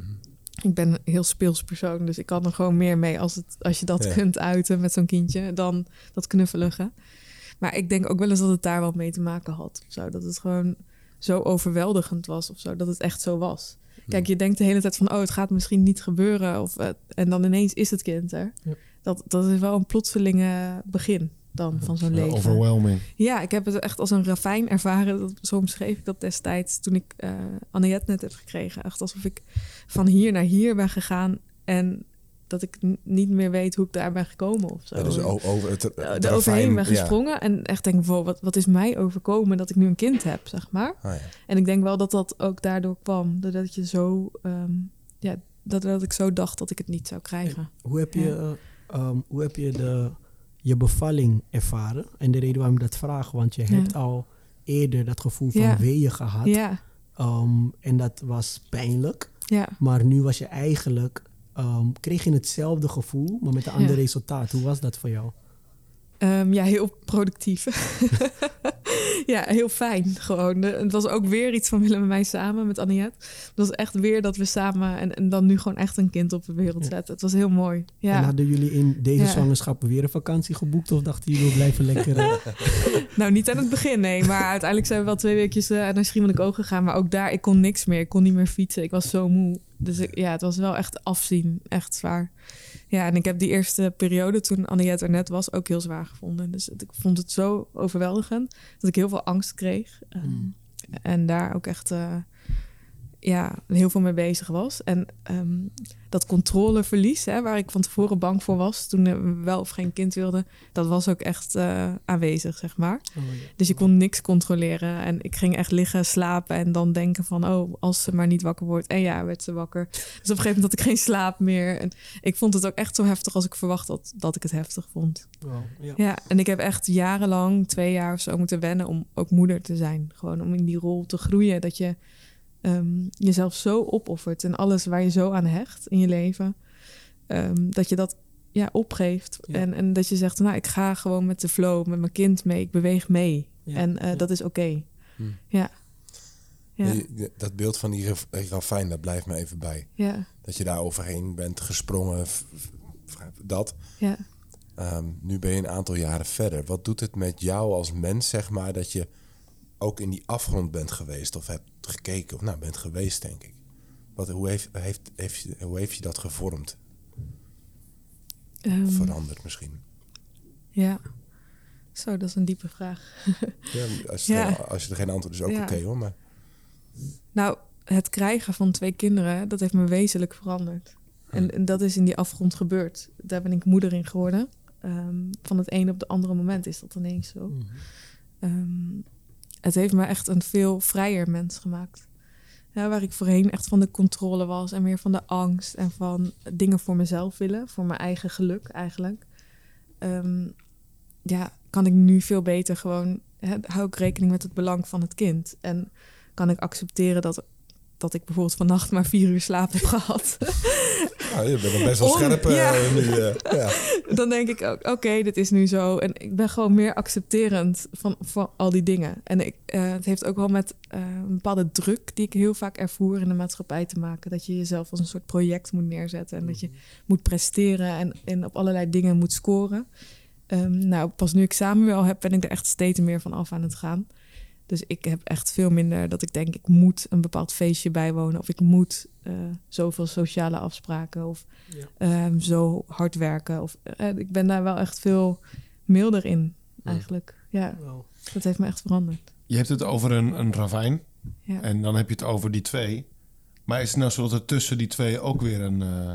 Ik ben een heel speels persoon, dus ik kan er gewoon meer mee als, het, als je dat Ja. kunt uiten met zo'n kindje dan dat knuffelige. Maar ik denk ook wel eens dat het daar wel mee te maken had. Of zo. Dat het gewoon zo overweldigend was of zo, dat het echt zo was. Kijk, je denkt de hele tijd van, oh, het gaat misschien niet gebeuren. Of, en dan ineens is het kind er. Ja. Dat, dat is wel een plotselinge begin dan van zo'n leven. Overwhelming. Ja, ik heb het echt als een ravijn ervaren. Dat, zo omschreef ik dat destijds toen ik eh Annette net heb gekregen. Echt alsof ik van hier naar hier ben gegaan en dat ik niet meer weet hoe ik daar ben gekomen of zo. Ja, dus over het, het er ravijn, overheen ben ja. gesprongen en echt denk, wow, wat, wat is mij overkomen dat ik nu een kind heb, zeg maar. Ah, ja. En ik denk wel dat dat ook daardoor kwam. Doordat je zo, ehm, ja, dat, dat ik zo dacht dat ik het niet zou krijgen. Hoe heb je, Ja. eh, ehm, hoe heb je de, je bevalling ervaren? En de reden waarom ik dat vraag, want je Ja. hebt al eerder dat gevoel van Ja. weeën gehad. Ja, Ehm, en dat was pijnlijk. Ja. Maar nu was je eigenlijk, ehm, kreeg je hetzelfde gevoel, maar met een Ja. ander resultaat. Hoe was dat voor jou? Ehm, ja, heel productief. ja, heel fijn gewoon. De- Het was ook weer iets van Willem en mij samen met Aniette. Het was echt weer dat we samen en, en dan nu gewoon echt een kind op de wereld Ja. zetten. Het was heel mooi. En Ja. hadden jullie in deze Ja. zwangerschap weer een vakantie geboekt? Of dachten jullie, we blijven lekker... eh, Nou, niet aan het begin, nee. Maar uiteindelijk zijn we wel twee weekjes eh, naar Schiermonnikoog gegaan. Maar ook daar, ik kon niks meer. Ik kon niet meer fietsen. Ik was zo moe. Dus ik, ja, het was wel echt afzien. Echt zwaar. Ja, en ik heb die eerste periode toen Annette er net was ook heel zwaar gevonden. Dus het- ik vond het zo overweldigend dat ik heel veel angst kreeg. Ehm, Mm. En daar ook echt eh, ja, heel veel mee bezig was. En ehm, dat controleverlies, hè, waar ik van tevoren bang voor was... toen we wel of geen kind wilden... dat was ook echt eh, aanwezig, zeg maar. oh, ja. Dus je kon niks controleren. En ik ging echt liggen, slapen en dan denken van... oh, als ze maar niet wakker wordt. En ja, werd ze wakker. Dus op een gegeven moment had ik geen slaap meer. En ik vond het ook echt zo heftig als ik verwacht had dat ik het heftig vond. Wow, ja. Ja, en ik heb echt jarenlang, twee jaar of zo, moeten wennen om ook moeder te zijn. Gewoon om in die rol te groeien. Dat je ehm, jezelf zo opoffert en alles waar je zo aan hecht in je leven. ehm, dat je dat ja, opgeeft. Ja. En, en dat je zegt, nou, ik ga gewoon met de flow, met mijn kind mee. Ik beweeg mee. Ja, en eh, ja. dat is oké. Hm. Ja. Dat beeld van die raf- ravijn, dat blijft me even bij. Ja. Dat je daar overheen bent gesprongen, dat. Ja. Ehm, nu ben je een aantal jaren verder. Wat doet het met jou als mens, zeg maar, dat je ook in die afgrond bent geweest of hebt gekeken, of nou, bent geweest, denk ik. Wat, hoe, heeft, heeft, heeft, je- hoe heeft je dat gevormd? Ehm, Veranderd misschien? ja. Zo, dat is een diepe vraag. Ja, als, je Ja. er, als je er geen antwoord is, ook Ja. oké hoor. Maar Nou, het krijgen van twee kinderen, dat heeft me wezenlijk veranderd. En, en dat is in die afgrond gebeurd. Daar ben ik moeder in geworden. Ehm, van het een op de andere moment is dat ineens zo. Mhm. Ehm, het heeft me echt een veel vrijer mens gemaakt. Waar ik voorheen echt van de controle was en meer van de angst en van dingen voor mezelf willen, voor mijn eigen geluk eigenlijk. Ehm, ja, kan ik nu veel beter gewoon, hou ik rekening met het belang van het kind. En kan ik accepteren dat, dat ik bijvoorbeeld vannacht maar vier uur slaap heb gehad. nou, je bent nog best wel Om- scherp eh, ja. nu. eh, ja. dan denk ik ook, oké, dit is nu zo. En ik ben gewoon meer accepterend van, van al die dingen. En ik, eh, het heeft ook wel met een bepaalde druk die ik heel vaak ervoer in de maatschappij te maken. Dat je jezelf als een soort project moet neerzetten. En dat je moet presteren en, en op allerlei dingen moet scoren. Ehm, nou, pas nu ik Samuel heb, ben ik er echt steeds meer van af aan het gaan. Dus ik heb echt veel minder dat ik denk, ik moet een bepaald feestje bijwonen. Of ik moet eh, zoveel sociale afspraken. Of Ja. ehm, zo hard werken. Of, eh, ik ben daar wel echt veel milder in, eigenlijk. Ja, Wow. dat heeft me echt veranderd. Je hebt het over een, een ravijn. Ja. En dan heb je het over die twee. Maar is het nou zo dat er tussen die twee ook weer een... eh,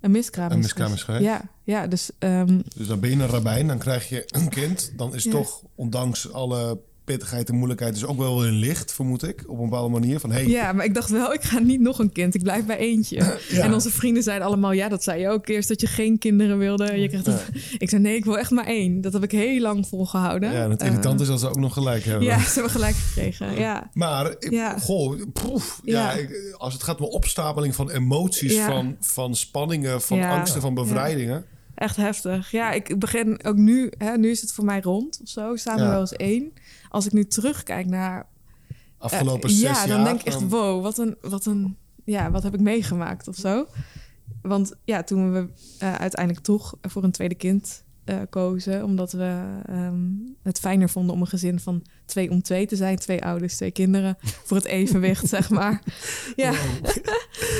Een miskraam. Een is miskraam is geweest? Ja, ja dus ehm, dus dan ben je een rabbijn, dan krijg je een kind. Dan is Ja. toch, ondanks alle pittigheid en moeilijkheid dus ook wel in licht, vermoed ik. Op een bepaalde manier. Van, hey, Ja, maar ik dacht wel, ik ga niet nog een kind. Ik blijf bij eentje. En onze vrienden zeiden allemaal, ja, dat zei je ook eerst dat je geen kinderen wilde. Je krijgt het- Ik zei, nee, ik wil echt maar één. Dat heb ik heel lang volgehouden. ja, en het irritant is dat ze ook nog gelijk hebben. Ja, ze hebben gelijk gekregen. Ja, Maar, Ja. goh, proef, ja. Ik- als het gaat om opstapeling van emoties, van, van spanningen, van angsten, van bevrijdingen. echt heftig. Ja, ik begin ook nu, hè, nu is het voor mij rond of zo. Staan we Ja. wel eens één. Als ik nu terugkijk naar Afgelopen Eh, zes ja, jaar. dan denk ik echt, wow, wat een, wat een, ja, wat heb ik meegemaakt of zo. Want ja, toen we eh, uiteindelijk toch voor een tweede kind eh, kozen, omdat we ehm, het fijner vonden om een gezin van twee om twee te zijn, twee ouders, twee kinderen, voor het evenwicht, zeg maar. Ja,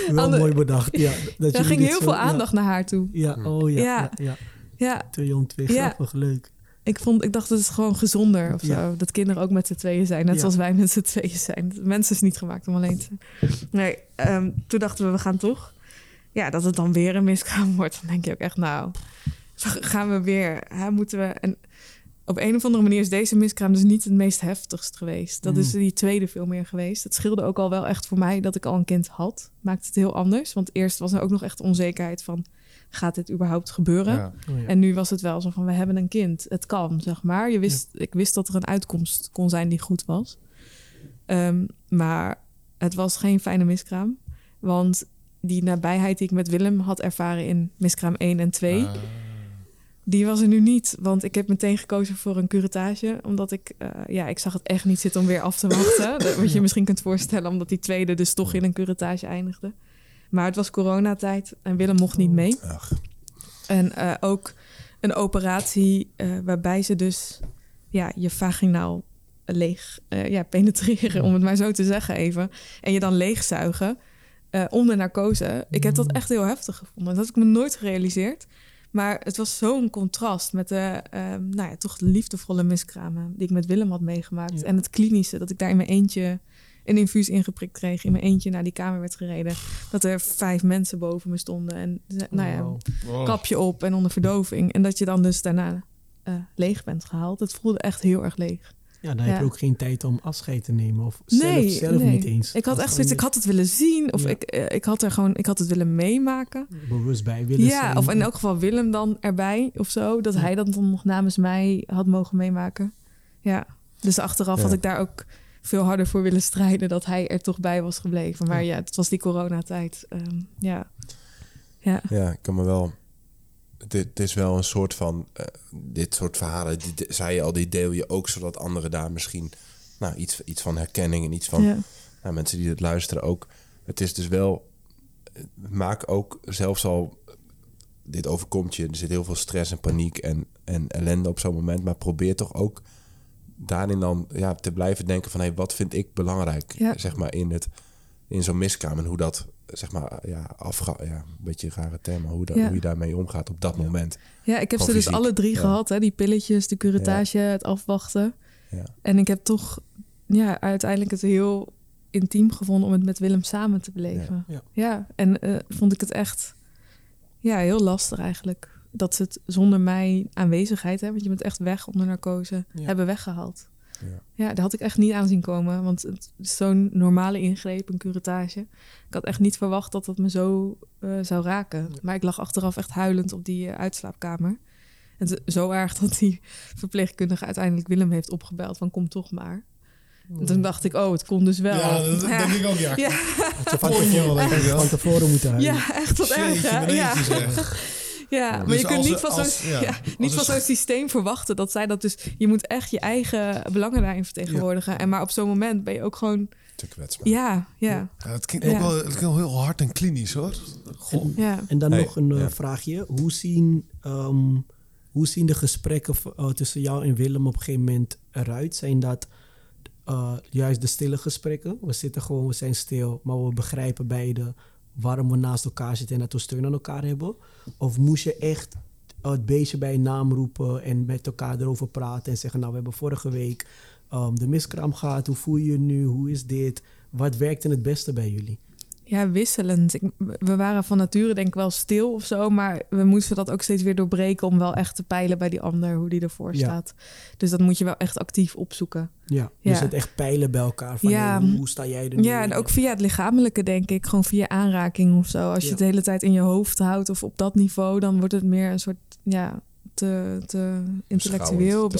Wel Ander- mooi bedacht. Ja, dat er ging heel zo- veel ja. aandacht naar haar toe. Ja, oh ja. Ja. ja. ja. Ja, Twee om twee, Ja. grappig, leuk. Ik, vond, ik dacht, het is gewoon gezonder of zo. Ja. Dat kinderen ook met z'n tweeën zijn, net Ja. zoals wij met z'n tweeën zijn. Mensen is niet gemaakt om alleen te zijn. Nee, ehm, toen dachten we, we gaan toch. Ja, dat het dan weer een miskraam wordt. Dan denk je ook echt, nou, gaan we weer. Hè, moeten we... En op een of andere manier is deze miskraam dus niet het meest heftigst geweest. Dat is Mm. die tweede veel meer geweest. Het scheelde ook al wel echt voor mij dat ik al een kind had. Maakt het heel anders. Want eerst was er ook nog echt onzekerheid van... gaat dit überhaupt gebeuren? Ja. Oh, ja. En nu was het wel zo van, we hebben een kind. Het kan, zeg maar. Je wist, Ik wist dat er een uitkomst kon zijn die goed was. Ehm, maar het was geen fijne miskraam. Want die nabijheid die ik met Willem had ervaren in miskraam 1 en 2... Ah. die was er nu niet. Want ik heb meteen gekozen voor een curatage. Omdat ik, eh, ja, ik zag het echt niet zitten om weer af te wachten. Wat je misschien kunt voorstellen, omdat die tweede dus toch in een curatage eindigde. Maar het was coronatijd en Willem mocht niet mee. Ach, En eh, ook een operatie eh, waarbij ze dus ja, je vaginaal leeg eh, ja, penetreren, om het maar zo te zeggen even. En je dan leegzuigen onder narcose. Ik heb dat echt heel heftig gevonden. Dat had ik me nooit gerealiseerd. Maar het was zo'n contrast met de, ehm, nou ja, toch de liefdevolle miskramen die ik met Willem had meegemaakt. Ja. En het klinische, dat ik daar in mijn eentje een infuus ingeprikt kreeg. In mijn eentje naar die kamer werd gereden. Dat er vijf mensen boven me stonden. En nou ja, kapje op en onder verdoving. En dat je dan dus daarna eh, leeg bent gehaald. Het voelde echt heel erg leeg. Ja, dan heb je ook geen tijd om afscheid te nemen. Of zelf, Nee, zelf nee. niet eens. Ik had echt zoiets, ik had het willen zien. Of Ja. ik, eh, ik had er gewoon, ik had het willen meemaken. bewust bij willen Ja, zijn. of in elk geval Willem dan erbij of zo. Dat Ja. hij dat dan nog namens mij had mogen meemaken. Ja, dus achteraf had ik daar ook veel harder voor willen strijden... dat hij er toch bij was gebleven. Maar Ja. het was die coronatijd. Ehm, ja. Ja. ja, ik kan me wel... Dit, dit is wel een soort van... eh, dit soort verhalen, die, die- zei je al, die deel je ook... zodat anderen daar misschien nou, iets, iets van herkenning en iets van... ja. nou, mensen die het luisteren ook. Het is dus wel... Maak ook zelfs al... Dit overkomt je. Er zit heel veel stress en paniek en, en ellende op zo'n moment. Maar probeer toch ook daarin dan ja, te blijven denken van... Hey, wat vind ik belangrijk? Ja. Zeg maar in, het, in zo'n miskraam. En hoe dat, zeg maar, ja, afga... Ja, een beetje een rare term. Maar hoe, Ja. hoe je daarmee omgaat op dat moment. Ja, ik heb ze dus alle drie ja. gehad. Hè? Die pilletjes, de curatage, het afwachten. Ja. En ik heb toch ja, uiteindelijk het heel intiem gevonden om het met Willem samen te beleven. Ja. Ja, en eh, vond ik het echt ja, heel lastig eigenlijk. Dat ze het zonder mijn aanwezigheid, hè, want je bent echt weg onder narcose, Ja. hebben weggehaald. Ja. Ja, dat had ik echt niet aanzien komen. Want het is zo'n normale ingreep, een curatage. Ik had echt niet verwacht dat dat me zo eh, zou raken. Maar ik lag achteraf echt huilend op die eh, uitslaapkamer. En zo erg dat die verpleegkundige uiteindelijk Willem heeft opgebeld van kom toch maar. En toen dacht ik, oh, het kon dus wel. Ja, dat ja. denk ik ook, ja. Ja. Van tevoren, van tevoren moeten huilen. Ja, echt wat erg. Hè? Ja. Ja, maar Dus je kunt niet van zo'n ja, niet van zo'n systeem verwachten dat zij dat dus. Je moet echt je eigen belangen daarin vertegenwoordigen. En maar op zo'n moment ben je ook gewoon. Te kwetsbaar. Ja, ja, Ja, het klinkt Ja. ook wel, het klinkt heel hard en klinisch, hoor. Goh. ja. En dan Hey, nog een eh, ja. vraagje. Hoe zien, ehm, hoe zien de gesprekken eh, tussen jou en Willem op een gegeven moment eruit? Zijn dat eh, juist de stille gesprekken? We zitten gewoon, we zijn stil, maar we begrijpen beide waarom we naast elkaar zitten en dat we steun aan elkaar hebben? Of moest je echt het beestje bij een naam roepen en met elkaar erover praten en zeggen, nou we hebben vorige week ehm, de miskraam gehad, hoe voel je je nu, hoe is dit? Wat werkte het beste bij jullie? Ja, wisselend. Ik, we waren van nature denk ik wel stil of zo, maar we moesten dat ook steeds weer doorbreken om wel echt te peilen bij die ander hoe die ervoor Ja. staat. Dus dat moet je wel echt actief opzoeken. Ja, Ja. dus het echt peilen bij elkaar. Van, Ja. hey, hoe, hoe sta jij er nu? Ja, en ook via het lichamelijke denk ik, gewoon via aanraking of zo. Als je het de hele tijd in je hoofd houdt of op dat niveau, dan wordt het meer een soort ja, te, te intellectueel, Beschouwend,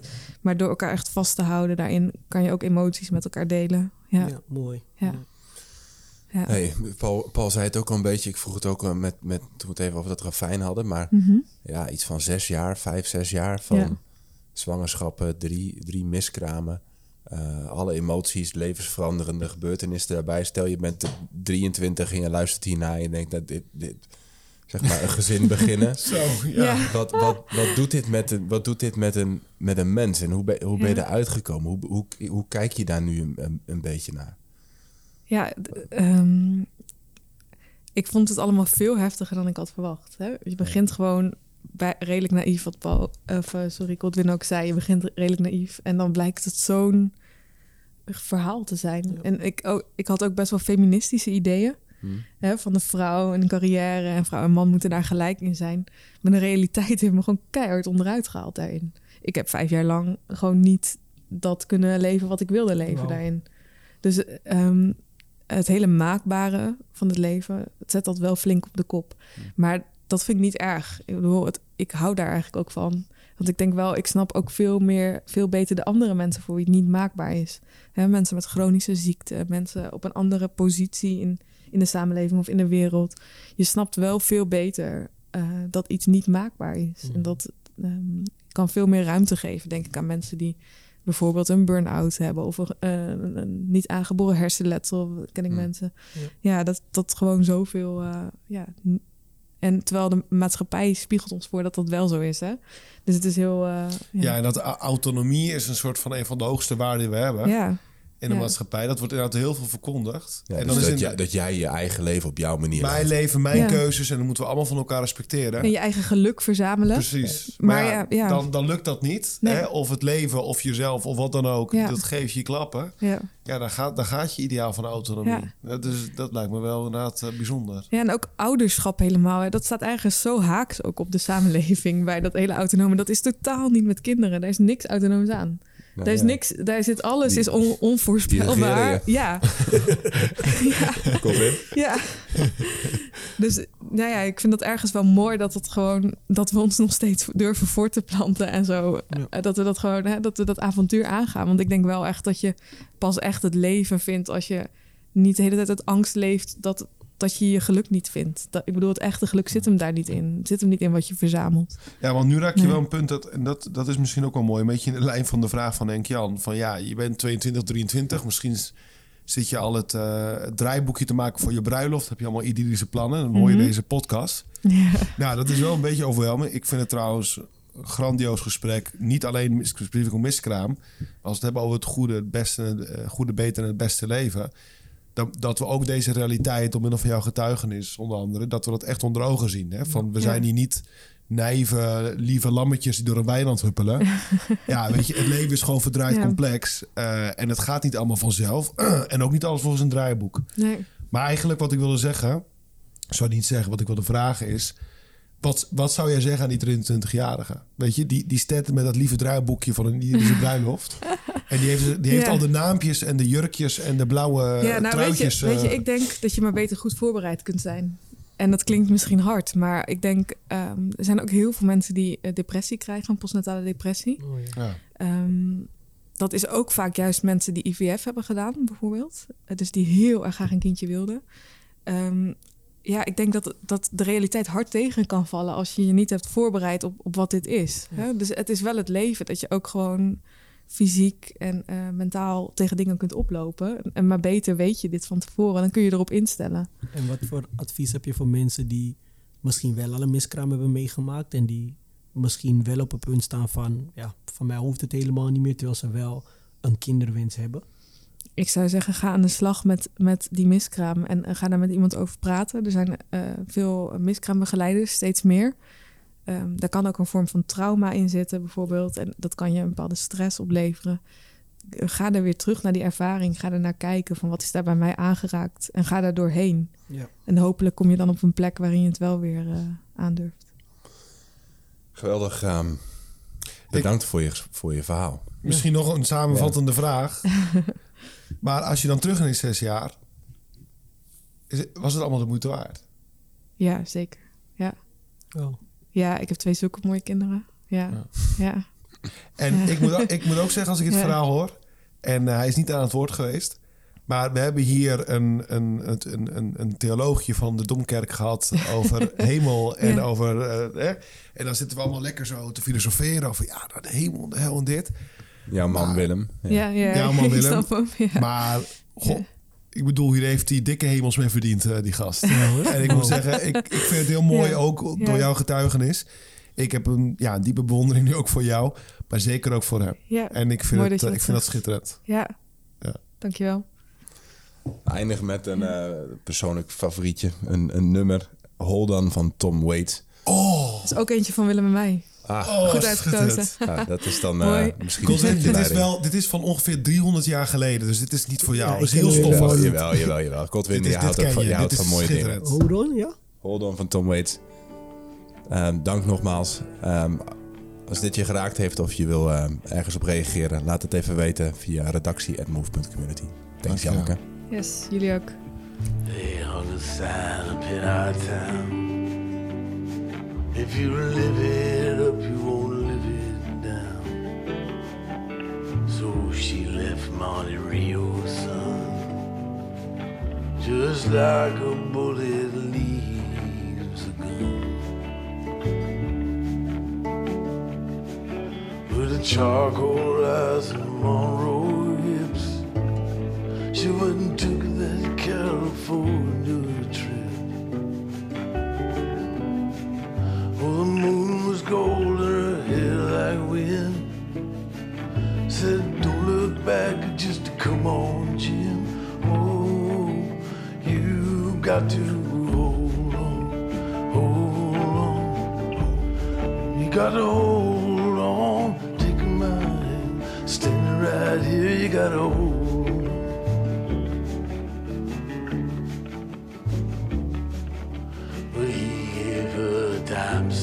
beschouwend. Maar door elkaar echt vast te houden, daarin kan je ook emoties met elkaar delen. Ja, Ja, mooi. Ja. Ja. Hey, Paul, Paul zei het ook al een beetje. Ik vroeg het ook al met, met, toen we het even over dat ravijn hadden. Maar Mhm. ja, iets van zes jaar, vijf, zes jaar van Ja. zwangerschappen, drie, drie miskramen. eh, alle emoties, levensveranderende gebeurtenissen daarbij. Stel je bent 23 en je luistert hierna en je denkt dat dit, dit zeg maar een gezin beginnen. Zo, ja. Ja. Wat, wat, wat doet dit met een, wat doet dit met een, met een mens en hoe ben, hoe ben je Ja. eruit gekomen? Hoe, hoe, hoe kijk je daar nu een, een, een beetje naar? Ja, ehm, ik vond het allemaal veel heftiger dan ik had verwacht. Hè? Je begint gewoon bij, redelijk naïef, wat Paul, of uh, sorry, Godwin ook zei. Je begint redelijk naïef en dan blijkt het zo'n verhaal te zijn. Ja. En ik, ook, ik had ook best wel feministische ideeën. Hmm. Hè, van de vrouw en een carrière en vrouw en man moeten daar gelijk in zijn. Maar de realiteit heeft me gewoon keihard onderuit gehaald daarin. Ik heb vijf jaar lang gewoon niet dat kunnen leven wat ik wilde leven daarin. Dus ehm, het hele maakbare van het leven, het zet dat wel flink op de kop. Maar dat vind ik niet erg. Ik bedoel, het, ik hou daar eigenlijk ook van. Want ik denk wel, ik snap ook veel meer, veel beter de andere mensen voor wie het niet maakbaar is. Mensen met chronische ziekte, mensen op een andere positie in, in de samenleving of in de wereld. Je snapt wel veel beter eh, dat iets niet maakbaar is. En dat ehm, kan veel meer ruimte geven, denk ik, aan mensen die bijvoorbeeld een burn-out hebben of een, eh, een- een niet aangeboren hersenletsel, ken ik Hmm. mensen. Ja. Ja, dat, dat gewoon zoveel. eh ja. En terwijl de maatschappij spiegelt ons voor dat dat wel zo is, hè? Dus het is heel. eh, Ja, en dat autonomie is een soort van een van de hoogste waarden die we hebben ja. In de ja. maatschappij. Dat wordt inderdaad heel veel verkondigd. Ja, en dus dan is dat, in dat jij je eigen leven op jouw manier mijn leven, mijn Ja. keuzes en dat moeten we allemaal van elkaar respecteren. En je eigen geluk verzamelen. Precies. Maar Maar, ja, ja, ja. Dan, dan lukt dat niet. Nee. Hè? Of het leven, of jezelf, of wat dan ook. Ja. Dat geeft je klappen. Ja. Ja, dan gaat, dan gaat je ideaal van autonomie. Ja. Dat, is, dat lijkt me wel inderdaad eh, bijzonder. ja, en ook ouderschap helemaal. Hè. Dat staat ergens zo haaks ook op de samenleving bij dat hele autonome. Dat is totaal niet met kinderen. Daar is niks autonooms aan. Nou, daar is ja. niks, daar zit alles Die- is on, onvoorspelbaar. Ja. ja. Kom in. Ja. dus nou ja, ik vind dat ergens wel mooi dat het gewoon dat we ons nog steeds durven voor te planten en zo. Ja. Eh, Dat we dat gewoon, hè, dat we dat avontuur aangaan. Want ik denk wel echt dat je pas echt het leven vindt als je niet de hele tijd uit angst leeft dat, dat je je geluk niet vindt. Dat, ik bedoel, het echte geluk zit hem daar niet in. Het zit hem niet in wat je verzamelt. Ja, want nu raak je Nee. wel een punt, dat, en dat, dat is misschien ook wel mooi, een beetje in de lijn van de vraag van Henk Jan. Van ja, je bent 22, 23, misschien zit je al het, eh, het draaiboekje te maken voor je bruiloft. Heb je allemaal idyllische plannen, dan hoor je Mhm. deze podcast. Ja. Nou, dat is wel een beetje overweldigend. Ik vind het trouwens een grandioos gesprek. Niet alleen specifiek om miskraam. Als we het hebben over het goede, het beste, het eh, goede, beter en het beste leven. Dat, dat we ook deze realiteit, door middel van jouw getuigenis onder andere, dat we dat echt onder ogen zien. Hè? Van, we zijn hier niet naïeve, lieve lammetjes die door een weiland huppelen. ja, weet je, het leven is gewoon verdraaid Ja. complex. eh, en het gaat niet allemaal vanzelf. en ook niet alles volgens een draaiboek. Nee. Maar eigenlijk wat ik wilde zeggen, zou niet zeggen, wat ik wilde vragen is... Wat, wat zou jij zeggen aan die 23-jarige? Weet je, die, die met dat lieve draaiboekje van een Irische bruiloft. En die heeft, die heeft Ja. al de naampjes en de jurkjes en de blauwe Ja, nou weet truitjes. je, weet je, eh, ik denk dat je maar beter goed voorbereid kunt zijn. En dat klinkt misschien hard, maar ik denk, ehm, er zijn ook heel veel mensen die eh, depressie krijgen, postnatale depressie. Oh, ja. ja. Ehm, dat is ook vaak juist mensen die IVF hebben gedaan, bijvoorbeeld. Eh, Dus die heel erg graag een kindje wilden. Ehm, ja, ik denk dat, dat de realiteit hard tegen kan vallen als je je niet hebt voorbereid op, op wat dit is. Hè? Dus het is wel het leven dat je ook gewoon fysiek en eh, mentaal tegen dingen kunt oplopen. En maar beter weet je dit van tevoren, dan kun je erop instellen. En wat voor advies heb je voor mensen die misschien wel al een miskraam hebben meegemaakt en die misschien wel op het punt staan van, ja, van mij hoeft het helemaal niet meer, terwijl ze wel een kinderwens hebben? Ik zou zeggen, ga aan de slag met, met die miskraam en eh, ga daar met iemand over praten. Er zijn eh, veel miskraambegeleiders, steeds meer. Ehm, daar kan ook een vorm van trauma in zitten, bijvoorbeeld. En dat kan je een bepaalde stress opleveren. ga er weer terug naar die ervaring. Ga er naar kijken van wat is daar bij mij aangeraakt. En ga daar doorheen. Ja. En hopelijk kom je dan op een plek waarin je het wel weer eh, aandurft. Geweldig. ehm, bedankt voor, je, voor je verhaal. Misschien nog een samenvattende vraag. maar als je dan terug in die zes jaar... Is was het allemaal de moeite waard? Ja, zeker. Ja. Oh. Ja, ik heb twee zulke mooie kinderen. Ja, Ja. ja. En Ja. ik, moet, ook- ik moet ook zeggen, als ik het Ja. verhaal hoor... en eh, hij is niet aan het woord geweest... maar we hebben hier een, een, een, een, een, een theoloogje van de Domkerk gehad... over hemel en Ja. over... eh, hè? En dan zitten we allemaal lekker zo te filosoferen... over ja, nou, de hemel, de hel en dit. Jouw man Maar- Willem. Ja, ja, Ja, man, ik Willem. snap hem. Ja. Maar, goh, Ja. Ik bedoel, hier heeft hij dikke hemels mee verdiend, eh, die gast. en ik moet zeggen, ik, ik vind het heel mooi, Ja. ook Ja. door jouw getuigenis. Ik heb een ja, diepe bewondering nu ook voor jou, maar zeker ook voor hem. ja, En ik vind, het, eh, ik vind dat schitterend. ja. Ja. Dankjewel. Eindig met een eh, persoonlijk favorietje. Een, een nummer. Hold On van Tom Waits. Oh, Dat is ook eentje van Willem en mij. Ah, Goed uitgekozen. ja, dat is dan eh, misschien een dit, is wel, dit is van ongeveer 300 100 jaar geleden, dus dit is niet voor jou. Ja, dat is heel stoffig. wel. Jawel, jawel, jawel. Godwin, je houdt, van, je. houdt van mooie dingen. Hold on, ja? Hold On van Tom Waits. Ehm, dank nogmaals. Ehm, als dit je geraakt heeft of je wil ehm, ergens op reageren, laat het even weten via redactie.move.community. Thanks, Dankjewel. Janneke. Yes, jullie ook. They hung a sign up in our town. If you live it up, you won't live it down. So she left Monte Rio, son. Just like a bullet leaves a gun. With a charcoal eyes and Monroe hips. She went and took that California The moon was gold her hair like wind. Said, don't look back, just come on, Jim. Oh, you got to hold on, hold on. You got to hold on, take my hand. Standing right here, you got to hold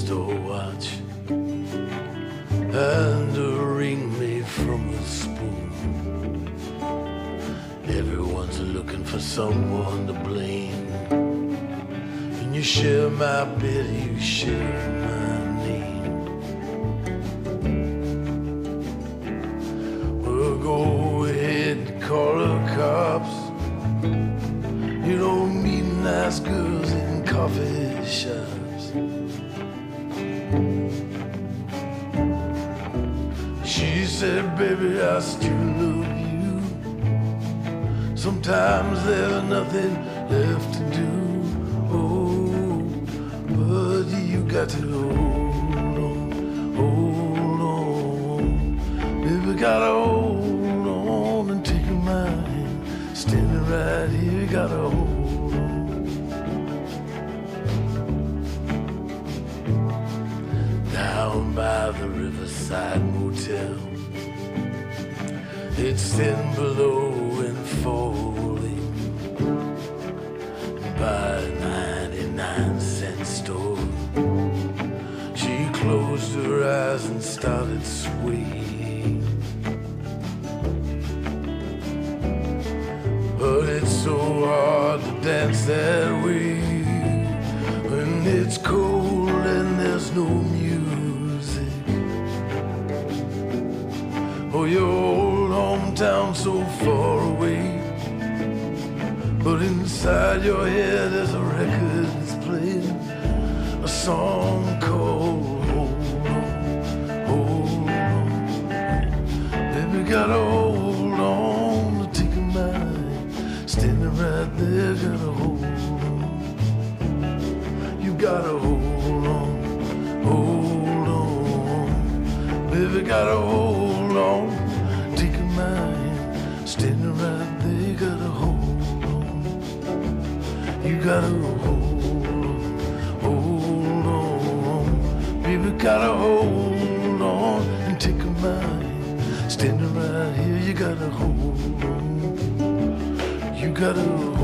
dime watch and a ring made from a spoon. Everyone's looking for someone to blame. And you share my bed, you share my name. Well, go ahead call the cops. You don't meet nice girls in coffee shops. Said, baby, I still love you. Sometimes there's nothing left to do. Oh, but you got to started swaying. But it's so hard to dance that way when it's cold and there's no music. Oh, your old hometown so far away. But inside your head there's gotta hold on. Take a mind. Standing right there, gotta hold on. You gotta hold on, hold on. Baby, gotta hold on and take a mind. Standing right here, you gotta hold on. You gotta